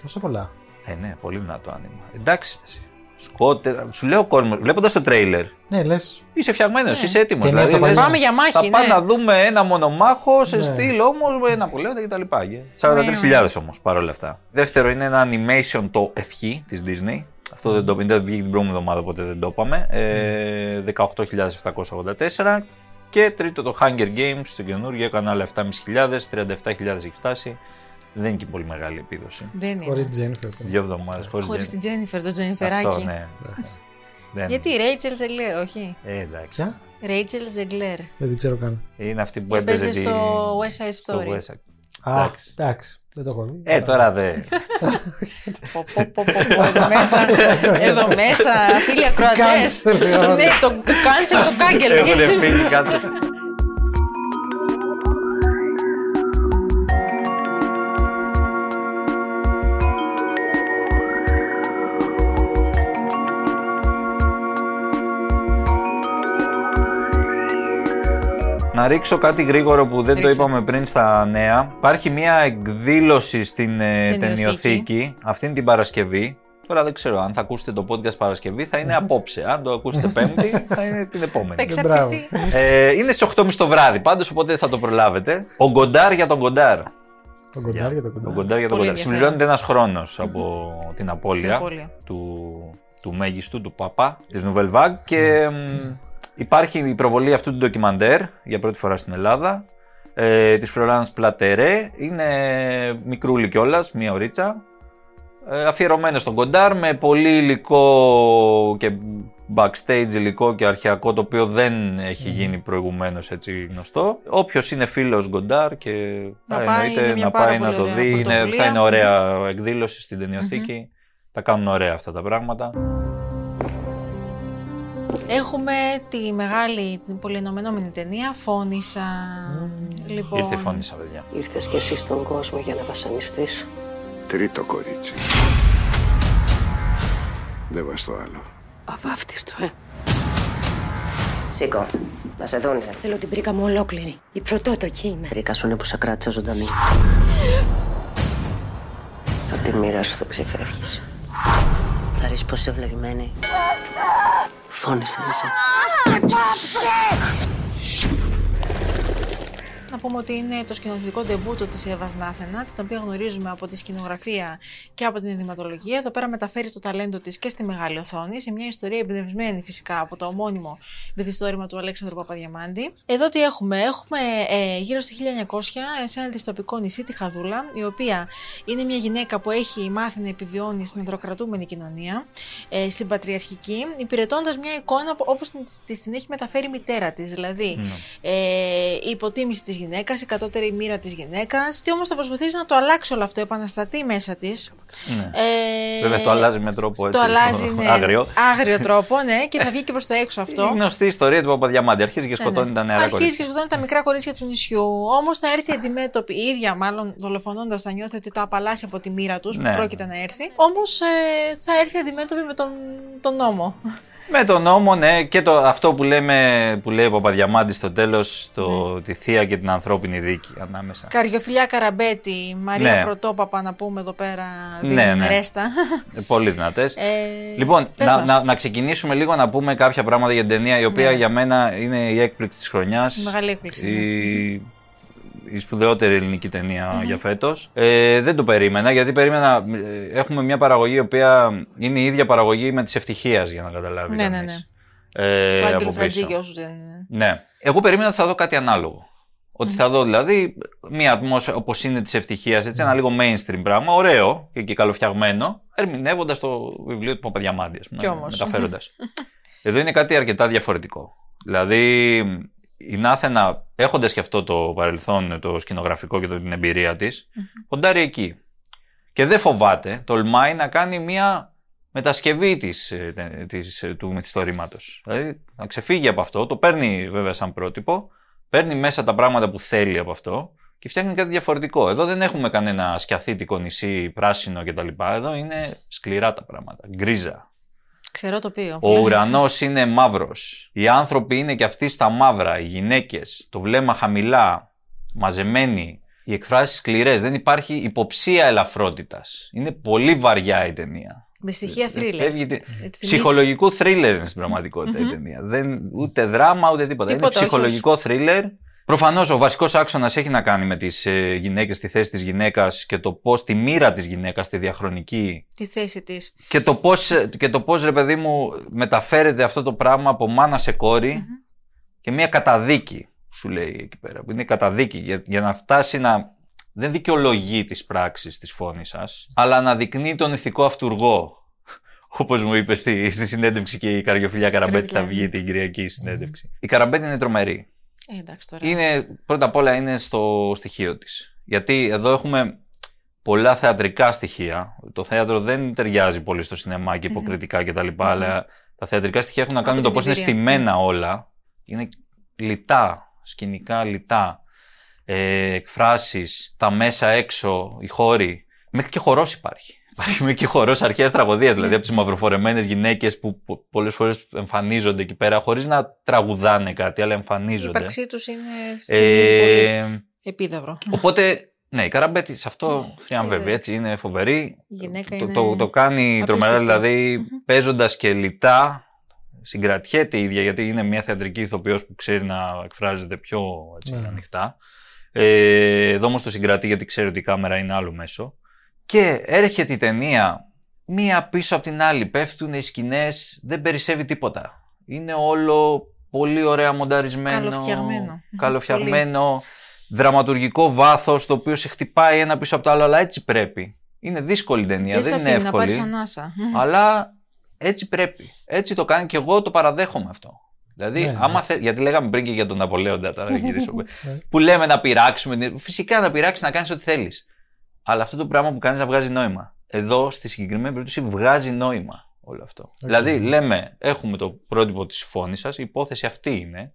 Τόσο πολλά. Ε, ναι, πολύ δυνατό άνοιγμα. Εντάξει. εσύ. Σκότε, σου λέω κόσμο, βλέποντας το τρέιλερ, Ναι, λες. είσαι φτιαγμένος, είσαι έτοιμος. Και ναι, το παλιό. Πάμε για μάχη, Θα ναι. πάμε να δούμε ένα μονομάχο σε Ναι. στυλ όμως με Ναπολέοντα κτλ. 43.000 όμως παρόλα αυτά. Δεύτερο είναι ένα animation το Ευχή της Disney. Αυτό δεν το είπαμε, δεν βγήκε την προηγούμενη εβδομάδα, οπότε δεν το είπαμε. Ε, 18.784. Και τρίτο το Hunger Games, το καινούργιο, έκανε άλλα 7.500, 37.000 έχει φτάσει. Δεν είναι και πολύ μεγάλη επίδοση. Δεν είναι. Χωρίς Τζένιφερ. Δύο εβδομάδες χωρίς Χωρίς την Τζένιφερ, το Αυτό, Τζένιφεράκι. ναι. Δεν- Γιατί Ρέιτσελ Ζεγκλέρ, όχι. Ε, εντάξει. Ποια; Ρέιτσελ Ζεγκλέρ. Δεν την ξέρω καν. Είναι αυτή που Έπαιζε έπαιζε. τη- στο West Side στο Story. West Side. Α, Εντάξει. Εντάξει. Δεν το έχω δει. Ε, τώρα δε. Πω, πω, πω, πω, πω, Εδώ μέσα, εδώ μέσα, φίλοι ακροατές. Cancel, ωραία. Ναι, το το cancel το κάγκελ. Έχουν φύγει κάτσε. Να ρίξω κάτι γρήγορο που δεν το Ρίξε. είπαμε πριν στα νέα. Υπάρχει μια εκδήλωση στην ε, Ταινιοθήκη. ταινιοθήκη αυτήν την Παρασκευή. Τώρα δεν ξέρω αν θα ακούσετε το podcast Παρασκευή, θα είναι απόψε. Αν το ακούσετε Πέμπτη, θα είναι την Θα επόμενη. Μπράβο. εξαρτηθεί. Ε, είναι στι 8.30 το βράδυ, πάντως οπότε θα το προλάβετε. Ο Γκοντάρ για τον Γκοντάρ. Τον κοντάρ για τον Ο κοντάρ. Γκοντάρ για τον Πολύ Γκοντάρ. ενδιαφέρον. Συμπληρώνεται ένας χρόνος από την Την απώλεια απώλεια. του, του μέγιστου, του παπά, της Nouvelle Vague. Και μ, υπάρχει η προβολή αυτού του ντοκιμαντέρ για πρώτη φορά στην Ελλάδα. Ε, της Florence Πλατερέ. Είναι μικρούλη κιόλας, μία ωρίτσα. Ε, αφιερωμένο στον Κοντάρ με πολύ υλικό και backstage υλικό και αρχαιακό το οποίο δεν έχει γίνει προηγουμένως έτσι γνωστό. Όποιος είναι φίλος Γκοντάρ και Να θα πάει, εννοείται είναι μια να πάρα πάει να πολύ το ωραία δει. Είναι, πρωτοβουλία. θα είναι ωραία εκδήλωση στην ταινιοθήκη. Θα κάνουν ωραία αυτά τα πράγματα. Έχουμε τη μεγάλη, την πολυενομενόμενη ταινία Φώνησα. Λοιπόν, Ήρθε η φωνή σας, παιδιά. Ήρθες κι εσύ στον κόσμο για να βασανιστείς. Τρίτο κορίτσι. Δεν βαστώ άλλο. Αβάφτιστο, ε. Σήκω. Να σε δούνε. Θέλω την πρίκα μου ολόκληρη. Η πρωτότοκη είμαι. Πρίκα σου είναι που σε κράτησα ζωντανή. Από τη μοίρα σου θα ξεφεύγεις. Θα ρίσεις πως είσαι βλεγμένη. Φώνησε είσαι. Να πούμε ότι είναι το σκηνοθετικό ντεμπούτο της Εύας Νάθενα, την οποία γνωρίζουμε από τη σκηνογραφία και από την ενδυματολογία. Εδώ πέρα μεταφέρει το ταλέντο της και στη μεγάλη οθόνη, σε μια ιστορία εμπνευσμένη φυσικά από το ομώνυμο μυθιστόρημα του Αλέξανδρου Παπαδιαμάντη. Εδώ τι έχουμε, έχουμε ε, γύρω στο 1900 σε ένα δυστοπικό νησί, τη Χαδούλα, η οποία είναι μια γυναίκα που έχει μάθει να επιβιώνει στην ανδροκρατούμενη κοινωνία, ε, στην πατριαρχική, υπηρετώντας μια εικόνα που- όπως της την έχει μεταφέρει η μητέρα της, δηλαδή ε, η υποτίμηση της γυναίκας, γυναίκας, η κατώτερη μοίρα της γυναίκας. Τι όμως θα προσπαθήσει να το αλλάξει όλο αυτό, επαναστατεί μέσα της. Ναι. Ε, Βέβαια το αλλάζει με τρόπο έτσι. το αλλάζει, ναι, άγριο. άγριο τρόπο, ναι, και θα βγει και προς τα έξω αυτό. Η γνωστή ιστορία του Παπαδιαμάντη. Αρχίζει και Ναι, σκοτώνει ναι. τα νεαρά Αρχίζει και κορίτσια. σκοτώνει τα μικρά κορίτσια του νησιού. Όμως θα έρθει αντιμέτωπη, η ίδια μάλλον δολοφονώντας, θα νιώθει ότι τα απαλλάσσει από τη μοίρα τους Ναι. που πρόκειται να έρθει. Όμως ε, θα έρθει αντιμέτωπη με τον, τον νόμο. Με τον νόμο, ναι, και το, αυτό που, λέμε, που λέει ο Παπαδιαμάντης στο τέλος, Ναι. τη θεία και την ανθρώπινη δίκη ανάμεσα. Καριοφιλιά Καραμπέτη, Μαρία Ναι. Πρωτόπαπα να πούμε εδώ πέρα. Ναι, Ναι, ναι. Ρέστα. Ε, Πολύ δυνατές. Ε, Λοιπόν, πες να, μας. να, να ξεκινήσουμε λίγο να πούμε κάποια πράγματα για την ταινία, η οποία Ναι. για μένα είναι η έκπληξη της χρονιάς. Μεγάλη έκπληξη, ναι. Η, η σπουδαιότερη ελληνική ταινία για φέτος. Ε, δεν το περίμενα, γιατί περίμενα. ε, Έχουμε μια παραγωγή η οποία είναι η ίδια παραγωγή με τη ευτυχία, για να καταλάβει. Ναι, ναι, κανείς. ναι. Ε, Του από Άγγελου πίσω. Φραντζή και όσου δεν. Ναι. Εγώ περίμενα ότι θα δω κάτι ανάλογο. Ότι θα δω δηλαδή μία ατμόσφαιρα όπως είναι τη ευτυχία, έτσι, ένα λίγο mainstream πράγμα, ωραίο και, και καλοφτιαγμένο, ερμηνεύοντας το βιβλίο του Παπαδιαμάντη, ας πούμε. Κι όμως. Μεταφέροντας. Εδώ είναι κάτι αρκετά διαφορετικό. Δηλαδή, η Νάθενα, έχοντας και αυτό το παρελθόν, το σκηνογραφικό και το- την εμπειρία της, ποντάρει εκεί. Και δεν φοβάται, τολμάει να κάνει μία μετασκευή της, ε, τε- της, ε, του μυθιστορήματος. Δηλαδή να ξεφύγει από αυτό, το παίρνει βέβαια σαν πρότυπο, παίρνει μέσα τα πράγματα που θέλει από αυτό και φτιάχνει κάτι διαφορετικό. Εδώ δεν έχουμε κανένα σκιαθήτικο νησί, πράσινο κτλ. Εδώ είναι σκληρά τα πράγματα, γκρίζα. Ξερό τοπίο. Ο ουρανός είναι μαύρος. Οι άνθρωποι είναι και αυτοί στα μαύρα. Οι γυναίκες, το βλέμμα χαμηλά, μαζεμένοι. Οι εκφράσεις σκληρές. Δεν υπάρχει υποψία ελαφρότητας. Είναι πολύ βαριά η ταινία. Με στοιχεία Δεν θρίλερ. φεύγει τε- θυμίζει- Ψυχολογικού θρίλερ είναι στην πραγματικότητα η ταινία. Δεν, ούτε δράμα ούτε τίποτα. Τίποτα, είναι όχι, ψυχολογικό θρίλερ. Προφανώς ο βασικός άξονας έχει να κάνει με τις ε, γυναίκες, τη θέση της γυναίκας και το πώς τη μοίρα της γυναίκας, τη διαχρονική Τη θέση της. και το πώς, και το πώς ρε παιδί μου μεταφέρεται αυτό το πράγμα από μάνα σε κορη και μια καταδίκη σου λέει εκεί πέρα που είναι καταδίκη για, για να φτάσει να δεν δικαιολογεί τις πράξεις της φόνης σας αλλά να δεικνύει τον ηθικό αυτούργο όπως μου είπε στη, στη συνέντευξη και η Καριοφιλιά Καραμπέτη θα βγει την Κυριακή συνέντευξη. Η Καραμπέτη είναι τρομερή. Ε, εντάξει τώρα. Είναι, πρώτα απ' όλα είναι στο στοιχείο της. Γιατί εδώ έχουμε πολλά θεατρικά στοιχεία. Το θέατρο δεν ταιριάζει πολύ στο σινεμά και υποκριτικά κτλ. Αλλά τα θεατρικά στοιχεία έχουν να κάνουν με το την πώς είναι εμπειρία. στημένα όλα. Είναι λιτά, σκηνικά λιτά. Ε, εκφράσεις, τα μέσα έξω, οι χώροι. Μέχρι και χορός υπάρχει. Υπάρχει μέχρι και χορός αρχαίας τραγωδίας, δηλαδή από τις μαυροφορεμένες γυναίκες που πολλές φορές εμφανίζονται εκεί πέρα χωρίς να τραγουδάνε κάτι, αλλά Η εμφανίζονται. ύπαρξή τους είναι στιγμίζει πολύ Ε, επίδαυρο. οπότε, ναι, η Καραμπέτη σε αυτό θριαμβεύει. είναι Έτσι είναι φοβερή. Η γυναίκα το, είναι το, το κάνει τρομερά, απίστευτη. δηλαδή παίζοντας και λιτά. Συγκρατιέται η ίδια, γιατί είναι μια θεατρική ηθοποιός που ξέρει να εκφράζεται πιο έτσι, Ναι. ανοιχτά. Ε, εδώ όμως το συγκρατεί γιατί ξέρει ότι η κάμερα είναι άλλο μέσο. Και έρχεται η ταινία μία πίσω από την άλλη. Πέφτουν οι σκηνές, δεν περισσεύει τίποτα. Είναι όλο πολύ ωραία μονταρισμένο. Καλοφτιαγμένο. Καλοφτιαγμένο. Δραματουργικό βάθος το οποίο σε χτυπάει ένα πίσω από το άλλο, αλλά έτσι πρέπει. Είναι δύσκολη ταινία, Δεν σε δεν είναι αφήνει να πάρεις εύκολη. ανάσα. Αλλά έτσι πρέπει. Έτσι το κάνει και εγώ το παραδέχομαι αυτό. Δηλαδή, Ναι, ναι. άμα θε... γιατί λέγαμε πριν και για τον Ναπολέοντα, τώρα δεν γυρίσουμε. Ναι. που λέμε να πειράξουμε. Φυσικά να πειράξεις να κάνεις ό,τι θέλεις. Αλλά αυτό το πράγμα που κάνεις να βγάζει νόημα. Εδώ, στη συγκεκριμένη περίπτωση, βγάζει νόημα όλο αυτό. Δηλαδή, λέμε, έχουμε το πρότυπο της φωνή σας, η υπόθεση αυτή είναι.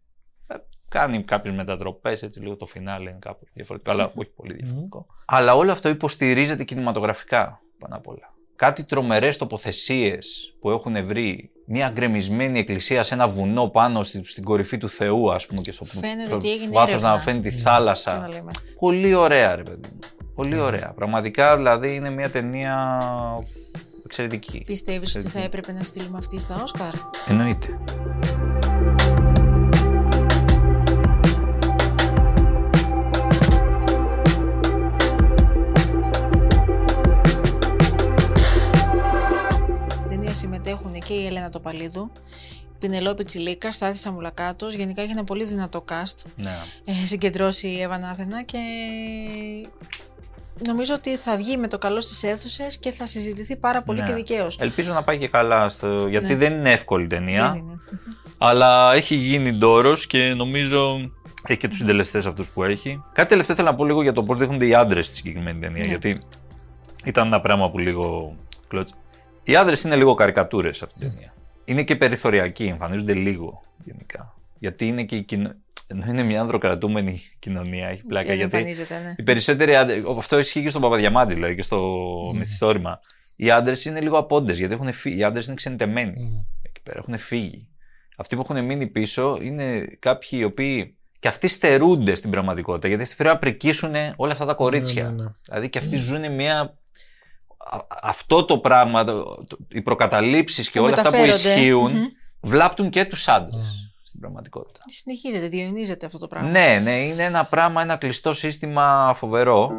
Ε, Κάνει κάποιες μετατροπές, έτσι λίγο το φινάλε είναι κάπου διαφορετικό, αλλά όχι πολύ διαφορετικό. Αλλά όλο αυτό υποστηρίζεται κινηματογραφικά πάνω απ' όλα. Κάτι τρομερές τοποθεσίες που έχουν βρει μια γκρεμισμένη εκκλησία σε ένα βουνό πάνω στη- στην κορυφή του Θεού, ας πούμε, και στο, Φαίνεται στο ότι έγινε βάθος έρευνα. να φαίνεται τη Τι θάλασσα. να λέμε. Πολύ ωραία, ρε παιδί μου. Πολύ ωραία. Πραγματικά δηλαδή είναι μια ταινία εξαιρετική. Πιστεύεις ότι θα Εξαιρετική. έπρεπε να στείλουμε αυτή στα Όσκαρ; Εννοείται. Στην ταινία συμμετέχουν και η Ελένα Τοπαλίδου, η Πινελόπη Τσιλίκα, Στάθη Σαμουλακάτος. Γενικά έχει ένα πολύ δυνατό cast. Ναι. ε, συγκεντρώσει η Εύα Νάθενα και νομίζω ότι θα βγει με το καλό στις αίθουσες και θα συζητηθεί πάρα πολύ Ναι. και δικαίως. Ελπίζω να πάει και καλά, στο... γιατί Ναι. δεν είναι εύκολη ταινία. Δεν είναι. Αλλά έχει γίνει ντόρος και νομίζω Έχει και τους συντελεστές αυτούς που έχει. Κάτι τελευταίο θέλω να πω λίγο για το πώς δείχνονται οι άντρες στη συγκεκριμένη ταινία. Ναι. Γιατί ήταν ένα πράγμα που λίγο κλώτς. Οι άντρες είναι λίγο καρικατούρες σε αυτή την ταινία. Είναι και περιθωριακοί, εμφανίζονται λίγο γενικά. Γιατί είναι και η κοινο... ενώ είναι μια ανδροκρατούμενη κοινωνία, έχει πλάκα. Δεν γιατί εμφανίζεται, ναι. οι περισσότεροι άντρε. Αυτό ισχύει και στον Παπαδιαμάντη, δηλαδή και στο μυθιστόρημα. Οι άντρες είναι λίγο απόντες, γιατί έχουν φύγει. Οι άντρες είναι ξενιτεμένοι εκεί πέρα, έχουν φύγει. Αυτοί που έχουν μείνει πίσω είναι κάποιοι οι οποίοι και αυτοί στερούνται στην πραγματικότητα, γιατί αυτοί πρέπει να πρικίσουν όλα αυτά τα κορίτσια. Ναι, ναι, ναι. Δηλαδή και αυτοί ζουν μια. α- Αυτό το πράγμα, το- το- οι προκαταλήψεις και Που όλα αυτά που μεταφέρονται. ισχύουν, Μμμ. βλάπτουν και τους άντρες στην πραγματικότητα. Συνεχίζεται, διονύζεται αυτό το πράγμα. Ναι, ναι, είναι ένα πράγμα, ένα κλειστό σύστημα φοβερό.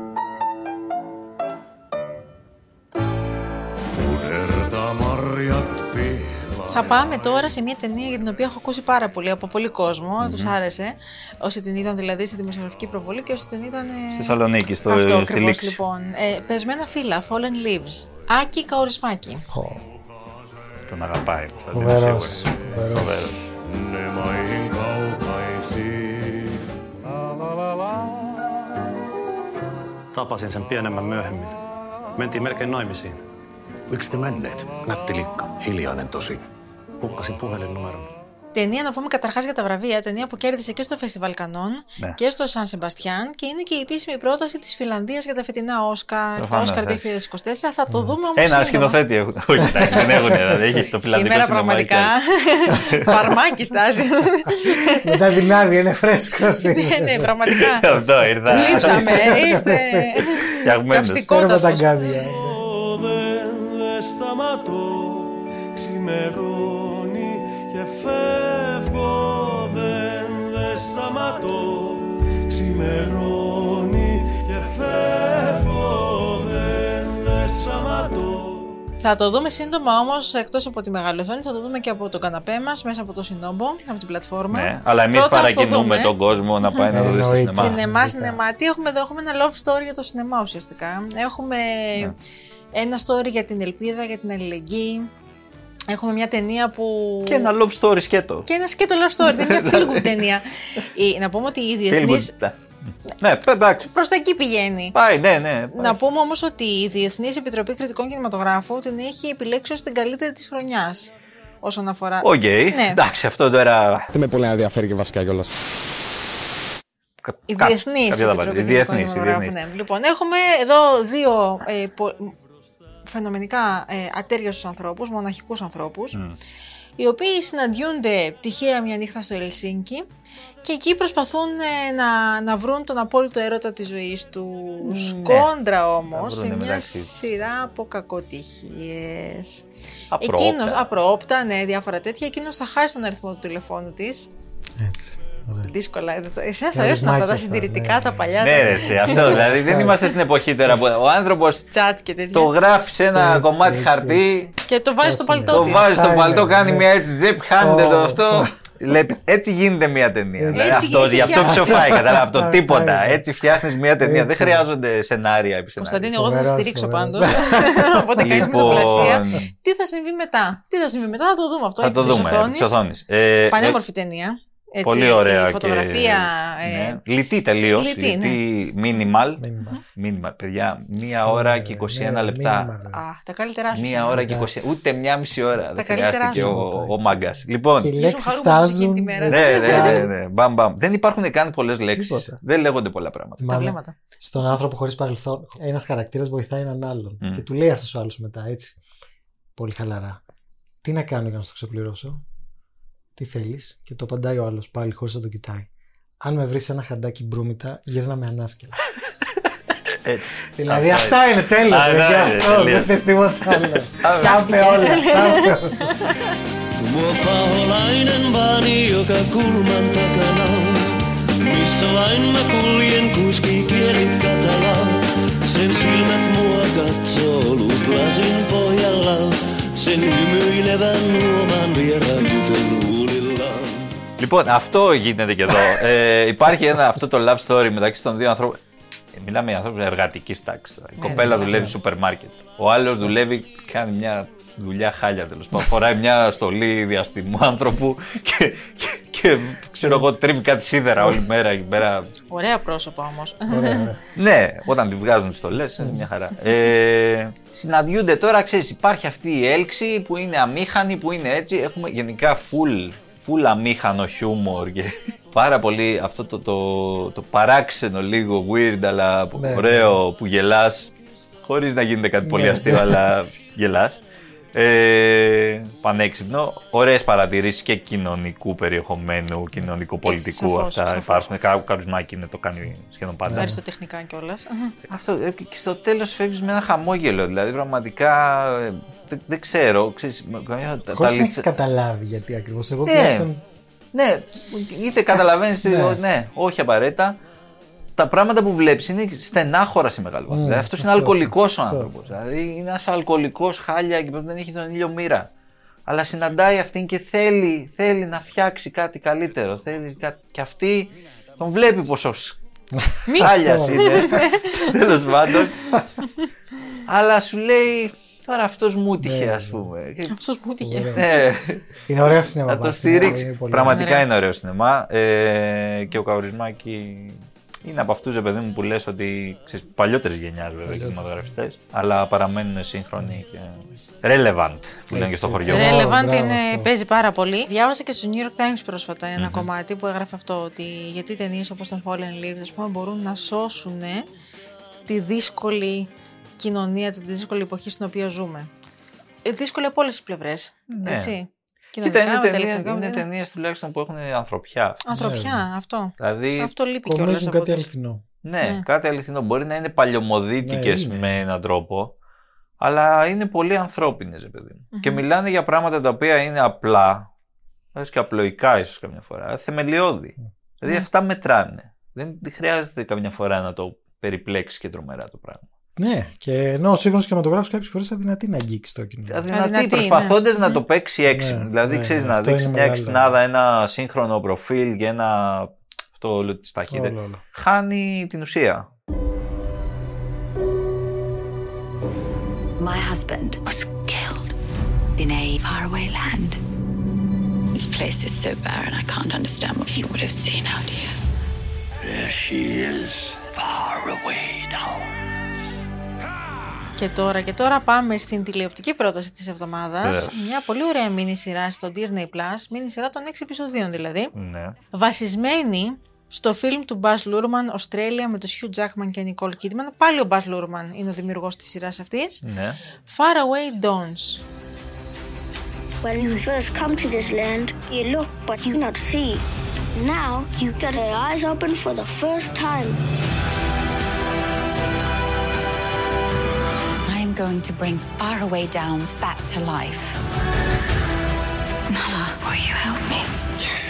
Θα πάμε τώρα σε μια ταινία για την οποία έχω ακούσει πάρα πολύ από πολύ κόσμο. Τους άρεσε. Όσοι την είδαν δηλαδή στη δημοσιογραφική προβολή και όσοι την είδαν. ε, Στη Θεσσαλονίκη, στο- Αυτό στη ακριβώς, Λήξη. λοιπόν. Ε, πεσμένα φύλλα, Fallen Leaves. Άκη Καορισμάκη. Πω, Τον αγαπάει. sinne maihin kaukaisiin. Tapasin sen pienemmän myöhemmin. Mentiin melkein naimisiin. Miksi te menneet? Nätti likka, hiljainen tosin. Hukkasin puhelinnumeron. Ταινία να πούμε καταρχάς για τα βραβεία. Ταινία που κέρδισε και στο Φεστιβάλ Κανών Ναι. και στο Σαν Σεμπαστιάν και είναι και η επίσημη πρόταση της Φιλανδίας για τα φετινά Όσκαρ. Το Προφανώς, Όσκαρ ναι. 2024. Θα το δούμε όμως. Ένα σκηνοθέτη έχουν. Όχι, εντάξει, δεν έχουν. Δηλαδή έχει το φιλανδικό Σήμερα σινεμά πραγματικά. έχει Φαρμάκι στάζει. Μετά την άδεια είναι φρέσκος. ναι, ναι, πραγματικά. Αυτό ήρθα. Λείψαμε. Ήρθε. Φτιαγμένος. Παίρνω τα Καυστικότατος. γκάζια. δεν δε σταματώ Ξημερώνει Ξημερώνει και φεύγω δεν δε σταματώ Θα το δούμε σύντομα όμως, εκτός από τη μεγάλη οθόνη, θα το δούμε και από το καναπέ μας, μέσα από το Σινόμπο, από την πλατφόρμα. Ναι, αλλά εμείς Πρώτα θα το παρακινούμε δούμε. τον κόσμο να πάει να το δει στο Εννοείται. σινεμά. Σινεμά, σινεμά. Τι έχουμε εδώ, έχουμε ένα love story για το σινεμά ουσιαστικά. Έχουμε Ναι. ένα story για την ελπίδα, για την αλληλεγγύη. Έχουμε μια ταινία που. Και ένα love story σκέτο. Και ένα σκέτο love story, είναι μια feel good ταινία. Η- να πούμε ότι η Feel διεθνή. Good. Ναι, εντάξει. Προς τα εκεί πηγαίνει. Πάει, ναι, ναι. πάει. Να πούμε όμως ότι η Διεθνής Επιτροπή Κριτικών Κινηματογράφου την έχει επιλέξει ως την καλύτερη της χρονιάς. Όσον αφορά. Οκ, Ναι. εντάξει, αυτό τώρα. Δεν με πολύ ενδιαφέρει και βασικά κιόλας. Η Κα- Διεθνής κάποια τα Επιτροπή βάλει. Η Κριτικών διεθνής, η Κινηματογράφου. διεθνής. Ναι. Λοιπόν, έχουμε εδώ δύο ε, πο- φαινομενικά ε, ατέριαστους ανθρώπους, μοναχικούς ανθρώπους, οι οποίοι συναντιούνται τυχαία μια νύχτα στο Ελσίνκι και εκεί προσπαθούν ε, να, να βρουν τον απόλυτο έρωτα της ζωής τους. Ναι. Κόντρα όμως Θα σε βρουνε μια μεταξύ τους. σειρά από κακοτυχίες. Απρόοπτα. Εκείνος, απροόπτα, ναι, διάφορα τέτοια. Εκείνος θα χάσει τον αριθμό του τηλεφώνου της. Έτσι. Ωραία. Δύσκολα. ε, το- Εσάς Καρισμάκι αρέσουν αυτά τα αυτά, συντηρητικά, ναι. τα παλιά. Ναι, τα- ρε, σε αυτό δηλαδή. Δεν είμαστε στην εποχή τώρα που ο άνθρωπος Chat και τέτοια. το γράφει σε ένα Έτσι, κομμάτι έτσι, χαρτί, έτσι. Και το βάζει στο Αυτό είναι. παλτό το της. βάζει στο Αυτά παλτό, είναι, κάνει ναι. μια έτσι τζεπ, χάνεται το Ω, αυτό. Βλέπεις, έτσι γίνεται μια ταινία. Δηλαδή, Έτσι- αυτός, έτσι γι' αυτό φτιάχνει. ψοφάει, κατάλαβα, από το Αυτά τίποτα. είναι. Έτσι φτιάχνεις μια ταινία. Δεν Έτσι. χρειάζονται σενάρια επί σενάρια. Κωνσταντίνη, εγώ θα σε Φοβερός, στηρίξω φοβερός. πάντως. Οπότε κάνεις Λοιπόν, μυθοπλασία. Τι θα συμβεί μετά; Τι θα συμβεί μετά, θα το δούμε αυτό. Θα επί το της δούμε οθόνης. τη οθόνη. Ε, Πανέμορφη ταινία. Έτσι, Πολύ ωραία. Η φωτογραφία. Και... ε, Ναι. Λιτή τελείως. λιτή, ναι. Minimal. Μήνυμα. Minimal. Παιδιά, μία ώρα και 21 Ναι, λεπτά. μήνυμα, ρε. Α, τα καλύτερά σου. Μία σήμερα. ώρα και 20. Εντάξει. Ούτε μία μισή ώρα. Δεν καλύτερα χρειάστηκε σου. ο, ο μάγκας. Λοιπόν. Και οι Ήσουν λέξει χαρούμενος εκείνη στάζουν. τη μέρα. Ναι, έτσι, ναι, ναι, σαν- ναι. Μπαμ, μπαμ. Δεν υπάρχουν καν πολλές λέξεις. Τίποτα. Δεν λέγονται πολλά πράγματα. Τα Θυμάμαι, βλέμματα. Στον άνθρωπο χωρίς παρελθόν, ένας χαρακτήρας βοηθάει έναν άλλον. Μμ. Και του λέει αυτός ο άλλος μετά, έτσι. Πολύ χαλαρά. Τι να κάνω για να στο ξεπληρώσω; Τι θέλεις; Και το απαντάει ο άλλος πάλι χωρίς να το κοιτάει. Αν με βρεις ένα χαντάκι μπρούμητα, γύρνα με ανάσκελα. Έτσι. δηλαδή Αυτά αυτά είναι τέλος. Α, ναι, Και ναι, αυτό τελείως. δεν θες τίποτα άλλο. Τα Φτιάχτηκε. είπε όλα. τα είπε όλα. Mua paholainen vaani joka kulman takana on. Missä vain mä kuljen kuski kieli katala. Sen silmät mua katsoo luutlasin pohjalla. Sen hymyilevän huomaan vieraan tytön huulillaan. Λοιπόν, αυτό γίνεται και εδώ. ε, υπάρχει ένα, αυτό το love story μεταξύ των δύο ανθρώπων. Ε, μιλάμε για ανθρώπους εργατικής τάξης τώρα. Η Ναι, κοπέλα ναι, δουλεύει ναι. σούπερ μάρκετ. Ο άλλος δουλεύει, κάνει μια δουλειά χάλια τέλος πάντων. Φοράει μια στολή διαστημού άνθρωπου και, και, και ξέρω εγώ τρίβει κάτι σίδερα όλη μέρα εκεί πέρα. Ωραία πρόσωπα όμως. ναι, όταν τη βγάζουν στο λε, είναι μια χαρά. Ε, συναντιούνται τώρα, ξέρεις, υπάρχει αυτή η έλξη που είναι αμήχανη, που είναι έτσι. Έχουμε γενικά full, full αμήχανο χιούμορ και πάρα πολύ αυτό το, το, το παράξενο λίγο weird αλλά Ναι, ωραίο που γελάς χωρίς να γίνεται κάτι πολύ Ναι, αστείο ναι. αλλά γελάς. Ε, πανέξυπνο. Ωραίες παρατηρήσεις και κοινωνικού περιεχομένου, κοινωνικο-πολιτικού σαφώς, αυτά σαφώς. υπάρχουν. Κά- Κάποιος Μάκη το κάνει σχεδόν πάντα. Αριστοτεχνικά κιόλας. Αυτό ε, και στο τέλος φεύγεις με ένα χαμόγελο. Δηλαδή πραγματικά ε, δεν, δεν ξέρω. Ξέρεις, καμιά- τα- Χωρίς τα να λιτσα- έχεις καταλάβει γιατί ακριβώς. Εγώ Ναι. τουλάχιστον. ναι, είτε καταλαβαίνεις. Ναι. Ναι. ναι, όχι απαραίτητα. Τα πράγματα που βλέπεις είναι στενάχωρα σε μεγάλο βαθμό. Mm, δηλαδή, αυτός είναι αυτό, αλκοολικός ο αυτό. άνθρωπος. Δηλαδή, είναι ένας αλκοολικός χάλια και πρέπει να έχει τον ήλιο μοίρα. Αλλά συναντάει αυτήν και θέλει, θέλει να φτιάξει κάτι καλύτερο. Θέλει κάτι... Και αυτή τον βλέπει πόσο χάλιας τώρα. είναι. Τέλος πάντων. Αλλά σου λέει τώρα αυτός μου τύχε, Ναι, ας ναι. πούμε. Και- Αυτός μου τύχε. Ωραία. Ναι. Είναι ωραίο σινεμά. Να το πάντως, είναι- στηρίξεις. είναι πολύ Πραγματικά ωραίο. είναι ωραίο σινεμά. Ε, και ο Καουρισμάκη είναι από αυτούς, παιδί μου, που λες ότι. Ξέρεις, παλιότερης γενιάς βέβαια κινηματογραφιστέ, αλλά παραμένουν σύγχρονοι και. relevant, που λένε και στο Έτσι, χωριό έτσι. μου. Μπράβο, Relevant μπράβο είναι, αυτό. παίζει πάρα πολύ. Διάβασα και στο New York Times πρόσφατα ένα κομμάτι που έγραφε αυτό ότι γιατί ταινίες όπως τον Fallen Leaves ας πούμε, μπορούν να σώσουν τη δύσκολη κοινωνία, τη δύσκολη εποχή στην οποία ζούμε. Ε, δύσκολη από όλες τις πλευρές. Ναι. Έτσι. Κοίτα, Κοινωνικά, είναι ταινίες, μεταλλευτικά, είναι με- ταινίες τουλάχιστον που έχουν ανθρωπιά. Ανθρωπιά, αυτό. Δηλαδή, Αυτό λείπει κιόλας. Κομίζουν κάτι αληθινό. ναι, Ναι. κάτι αληθινό. Μπορεί να είναι παλιωμοδίτικες Ναι, είναι. με έναν τρόπο, αλλά είναι πολύ ανθρώπινες, ρε παιδί μου. Και μιλάνε για πράγματα τα οποία είναι απλά, έως και απλοϊκά ίσως καμιά φορά, θεμελιώδη. Δηλαδή αυτά μετράνε. Δεν, δεν χρειάζεται καμιά φορά να το περιπλέξεις και τρομερά το πράγμα. Ναι, και ενώ ο σύγχρονος κινηματογράφος κάποιες φορές αδυνατεί να αγγίξει το κοινό. Αδυνατή, Αδυνατή, προσπαθώντας ναι. να το παίξει έξυπνο. Ναι, δηλαδή, ναι, ξέρεις ναι, να αυτό δείξει είναι μια μεγάλο. εξυπνάδα, ένα σύγχρονο προφίλ και ένα. Αυτό όλο τη ταχύτητα. Όλο, όλο. Χάνει την ουσία. My husband was killed in a faraway land. This place is so barren, I can't understand what he would have seen out here. There she is, far away down. Και τώρα, και τώρα πάμε στην τηλεοπτική πρόταση της εβδομάδας. Βεβαίως. Μια πολύ ωραία μίνι σειρά στο Disney+, μίνι σειρά των 6 επεισοδίων δηλαδή. Ναι. Βασισμένη στο φιλμ του Baz Luhrmann, Australia, με τους Hugh Jackman και Nicole Kidman. Πάλι ο Baz Luhrmann είναι ο δημιουργός της σειράς αυτής. ναι. Far Away Dawns. When you first come to this land, you look but you not see. Now you get your eyes open for the first time. Going to bring Faraway Downs back to life. Nala, will you help me? Yes.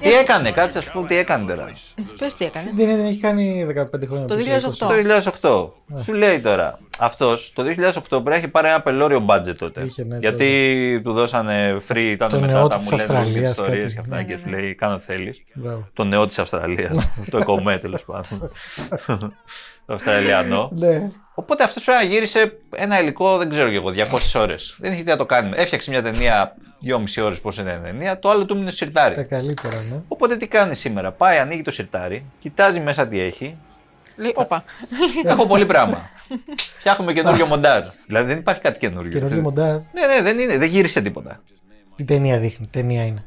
Τι έκανε, κάτσε να σου πω τι έκανε τώρα. Πες τι έκανε. Δεν είναι, έχει κάνει 15 χρόνια. Το πίσω, 2008. 20. Το 2008. Σου λέει τώρα. Αυτός το 2008 πρέπει να έχει πάρει ένα πελώριο budget τότε. Είχε, ναι, Γιατί του δώσανε free, ήταν Το μετά νεό τα της μου λένε Αυστραλίας, ιστορίες κάτι. και αυτά Ναι, και ναι, σου ναι. λέει κάνω θέλεις. Μπράβο. Το νεό της Αυστραλίας. το εκομέ τέλος πάντων. το Αυστραλιανό. Ναι. Οπότε αυτός πρέπει να γύρισε ένα υλικό, δεν ξέρω και εγώ, 200 ώρες. δεν είχε τι να το κάνει. Έφτιαξε μια ταινία 2,5 ώρες πώς είναι η ταινία, το άλλο του μείνει στο Τα σιρτάρι. καλύτερα, ναι. Οπότε τι κάνει σήμερα. Πάει, ανοίγει το σιρτάρι, κοιτάζει μέσα τι έχει. Λέει, όπα. Έχω πολύ πράγμα. Φτιάχνουμε καινούριο μοντάζ. Δηλαδή δεν υπάρχει κάτι καινούριο. Καινούργιο μοντάζ. Ναι, ναι, δεν, είναι, δεν γύρισε τίποτα. Τι ταινία δείχνει, ταινία είναι.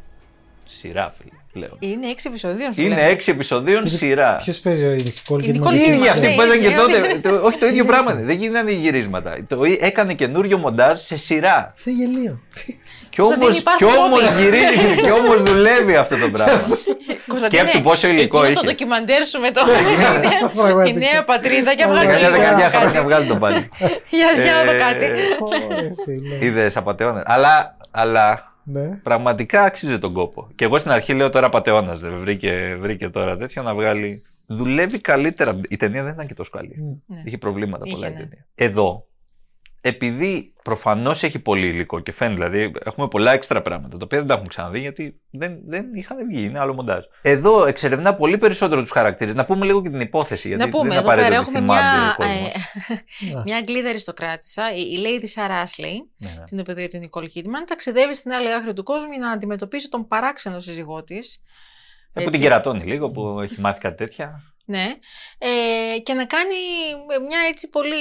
Σειρά, φίλε, πλέον. Είναι 6 επεισοδίων σου Είναι λέμε. έξι επεισοδίων σειρά. Ποιος παίζει ο Νικόλ Η και Nicole Οι Kidman. ίδιοι αυτοί Ναι, που παίζαν και ναι, τότε. ναι. το- όχι το ίδιο Τι πράγμα. λες, Δεν γίνανε γυρίσματα. Το, έκανε καινούριο μοντάζ σε σειρά. Σε γελίο. Κι Σαν όμως, δεν υπάρχουν κι όμως πόδια. γυρίζει, κι όμως δουλεύει αυτό το πράγμα. Κωνσταντίνε, Σκέψου πόσο υλικό εκείνο είχε. το ντοκιμαντέρ σου με το. η Πραγματικά. νέα πατρίδα για βγάλει Καμιά λίγο δεκαετία κάτι. χρόνια βγάλει το πάλι. Για για να Ε, δω κάτι. Ωρε, φίλε. Είδες απαταιώνα. Αλλά, αλλά Ναι. πραγματικά άξιζε τον κόπο. Και εγώ στην αρχή λέω τώρα απαταιώνα. Βρήκε, βρήκε τώρα τέτοιο να βγάλει. Δουλεύει καλύτερα. Η ταινία δεν ήταν και τόσο καλή. Ναι. Είχε προβλήματα Είχε, πολλά η ναι. ταινία. Εδώ επειδή προφανώς έχει πολύ υλικό και φαίνεται, δηλαδή έχουμε πολλά έξτρα πράγματα τα οποία δεν τα έχουμε ξαναδεί γιατί δεν, δεν είχαν βγει, είναι άλλο μοντάζ. Εδώ εξερευνά πολύ περισσότερο τους χαρακτήρες. Να πούμε λίγο και την υπόθεση. Γιατί να πούμε, δεν εδώ απαραίτητο πέρα ότι έχουμε θυμάται μια, ο κόσμος. Ε, μια Αγγλίδα αριστοκράτησα, η, η Lady Sarah Ashley, Ναι, ναι. την οποία την Nicole Kidman, ταξιδεύει στην άλλη άκρη του κόσμου για να αντιμετωπίσει τον παράξενο σύζυγό της. Ε, που την κερατώνει λίγο, που έχει μάθει κάτι τέτοια. Ναι. Ε, και να κάνει μια έτσι πολύ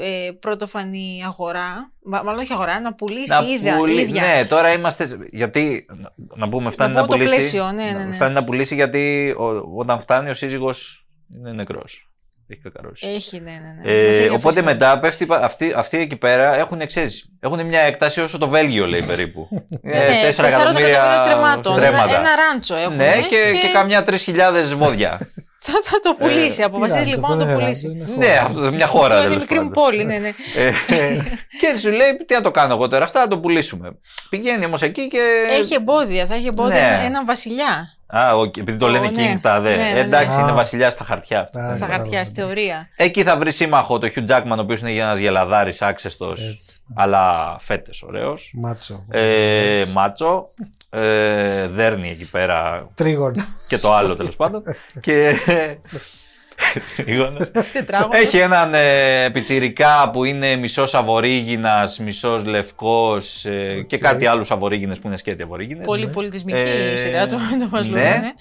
ε, πρωτοφανή αγορά. Μα- Μάλλον όχι αγορά, να πουλήσει Να ίδια. πουλή- ίδια. Ναι, τώρα είμαστε. Γιατί. να- Να πούμε, φτάνει Να να, πούμε το πουλήσει. πλαίσιο, ναι, ναι, ναι. Φτάνει να πουλήσει γιατί ο- όταν φτάνει ο σύζυγος είναι νεκρός. Έχει κακαρώσεις. Έχει, ναι, ναι. ναι. Ε, Μας έχει οπότε αφήσει μετά πέφτει, πα- αυτοί, αυτοί εκεί πέρα έχουν, ξέρεις, έχουν μια έκταση όσο το Βέλγιο λέει περίπου. Ναι, ναι, τέσσερα τεσσάρων εκατομμυρίων στρεμμάτων. Ένα, στρέμματα. ένα ράντσο έχουν. Ναι, και, και, καμιά 3.000 βόδια. Θα, θα το πουλήσει. Ε, Αποφασίζεις τι λοιπόν ράντσο, να το αυτό δεν είναι πουλήσει. ναι, αυτό, μια χώρα Αυτό είναι τέλος μικρή μου πάντων. πόλη, ναι, ναι. Ε, και σου λέει, τι να το κάνω εγώ τώρα, αυτά να το πουλήσουμε. Πηγαίνει όμως εκεί και. Έχει εμπόδια, θα έχει εμπόδια Ναι. με έναν βασιλιά. Α, οκ, επειδή το Ω, λένε ναι. King τα δε. Ναι, ναι, ναι. Εντάξει, είναι Α. βασιλιά στα χαρτιά. Α, Στα κατάλαβα. χαρτιά, στη θεωρία. Εκεί θα βρει σύμμαχο το Hugh Jackman, ο οποίος είναι ένας γελαδάρης άξεστος, Έτσι. αλλά φέτε ωραίος. Μάτσο. Ε, μάτσο. Ε, δέρνει εκεί πέρα Τρίγωνος. και το άλλο τέλος πάντων. και. Τρίγωνος. Τετράγωνος. Έχει έναν ε, πιτσιρικά που είναι μισός αβορήγινα, μισός λευκός και κάτι άλλους αβορήγινε που είναι σκέτη αβορήγινε. Πολύ πολιτισμική Ε, η σειρά του, το μας ναι. λέμε.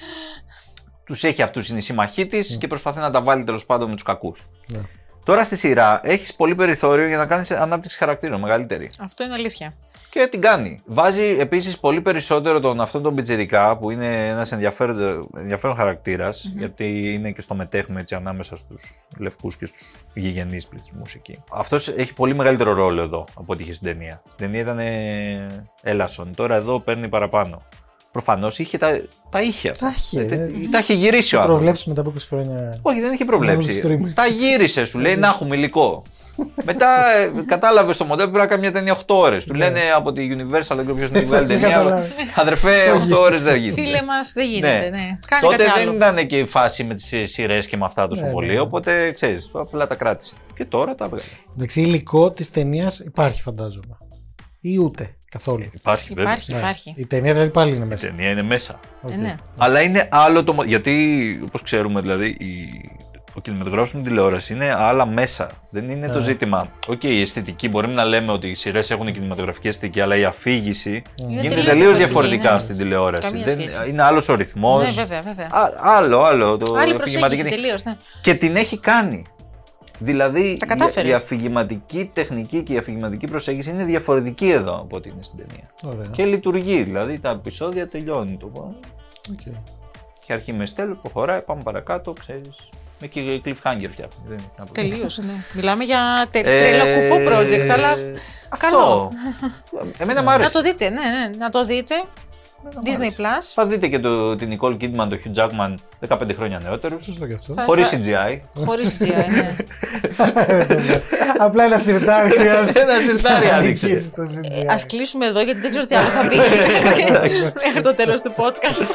Τους έχει αυτούς, είναι οι σύμμαχοί της και προσπαθεί να τα βάλει τέλος πάντων με τους κακούς. Ναι. Τώρα στη σειρά έχεις πολύ περιθώριο για να κάνεις ανάπτυξη χαρακτήρων μεγαλύτερη. Αυτό είναι αλήθεια. Και την κάνει. Βάζει επίσης πολύ περισσότερο τον αυτόν τον πιτσιρικά που είναι ένας ενδιαφέρον, ενδιαφέρον χαρακτήρας, γιατί είναι και στο μετέχουμε έτσι ανάμεσα στους λευκούς και στους γηγενείς πληθυσμούς εκεί. Αυτός έχει πολύ μεγαλύτερο ρόλο εδώ από ό,τι είχε στην ταινία. Στην ταινία ήταν ε, έλασον. Τώρα εδώ παίρνει παραπάνω. Προφανώς είχε τα, τα είχε. αυτά. Τα είχε, Ε, ε. τα είχε γυρίσει ο άνθρωπος. Προβλέψει μετά από 20 χρόνια. Όχι, δεν είχε Μόνο προβλέψει. του streaming. Τα γύρισε, σου λέει να έχουμε υλικό. Μετά ε, κατάλαβες το μοντέλο πρέπει να κάνει μια ταινία 8 ώρες. Του λένε από τη Universal, δεν ξέρω ποιος είναι η Δεν ταινία. καταλάβει. Αδερφέ, 8 ώρες δεν γίνεται. Φίλε μας, δεν γίνεται, ναι. Κάνει Τότε κάτι δεν άλλο. ήταν και η φάση με τις σειρές και με αυτά τόσο Ναι, πολύ. ναι, ναι. Οπότε ξέρεις, απλά τα κράτησε. Και τώρα τα βγάλε. Εντάξει, υλικό της ταινίας υπάρχει, φαντάζομαι. Ή ούτε καθόλου. Υπάρχει, βέβαια. Υπάρχει, Ναι. υπάρχει. Η ταινία δηλαδή πάλι είναι Η μέσα. ταινία είναι μέσα. Ε, ναι. Αλλά είναι άλλο το. μο- Γιατί όπως ξέρουμε, δηλαδή, η... ο κινηματογράφος με τηλεόραση είναι άλλα μέσα. Δεν είναι το Ναι. ζήτημα. Οκ, η αισθητική μπορούμε να λέμε ότι οι σειρές έχουν κινηματογραφική αισθητική, αλλά η αφήγηση γίνεται τελείως τελείως διαφορετική, διαφορετικά ναι. στην τηλεόραση. Καμία Δεν... σχέση. Είναι άλλος ο ρυθμός. Ναι, βέβαια, βέβαια. Άλλο, άλλο. Το Άλλη αφηγηματική- προσέγγιση τελείως, ναι. Και την έχει κάνει. Δηλαδή Τα κατάφερε. η, η αφηγηματική τεχνική και η αφηγηματική προσέγγιση είναι διαφορετική εδώ από ό,τι είναι στην ταινία. Ωραία. Και λειτουργεί. Δηλαδή τα επεισόδια τελειώνει το Οκ. και αρχή με στέλνο, προχωράει, πάμε παρακάτω, ξέρεις. Με και cliffhanger φτιάχνει. Δεν είναι να πω. Τελείω, ναι. Μιλάμε για τε, Ε, τρελό κουφό project, αλλά αυτό. καλό. Εμένα μ' Να άρεσε. το δείτε, ναι, ναι, να το δείτε. Disney Plus. Θα δείτε και το, την Nicole Kidman, το Hugh Jackman 15 χρόνια νεότερο. Σωστό και αυτό. Θα- Χωρίς θα- CGI. Χωρίς CGI, ναι. Απλά ένα σιρτάρι χρειάζεται. Ένα σιρτάρι να άνοιξε. νικήσει το CGI. Ας κλείσουμε εδώ γιατί δεν ξέρω τι άλλο θα πει μέχρι το τέλος του podcast.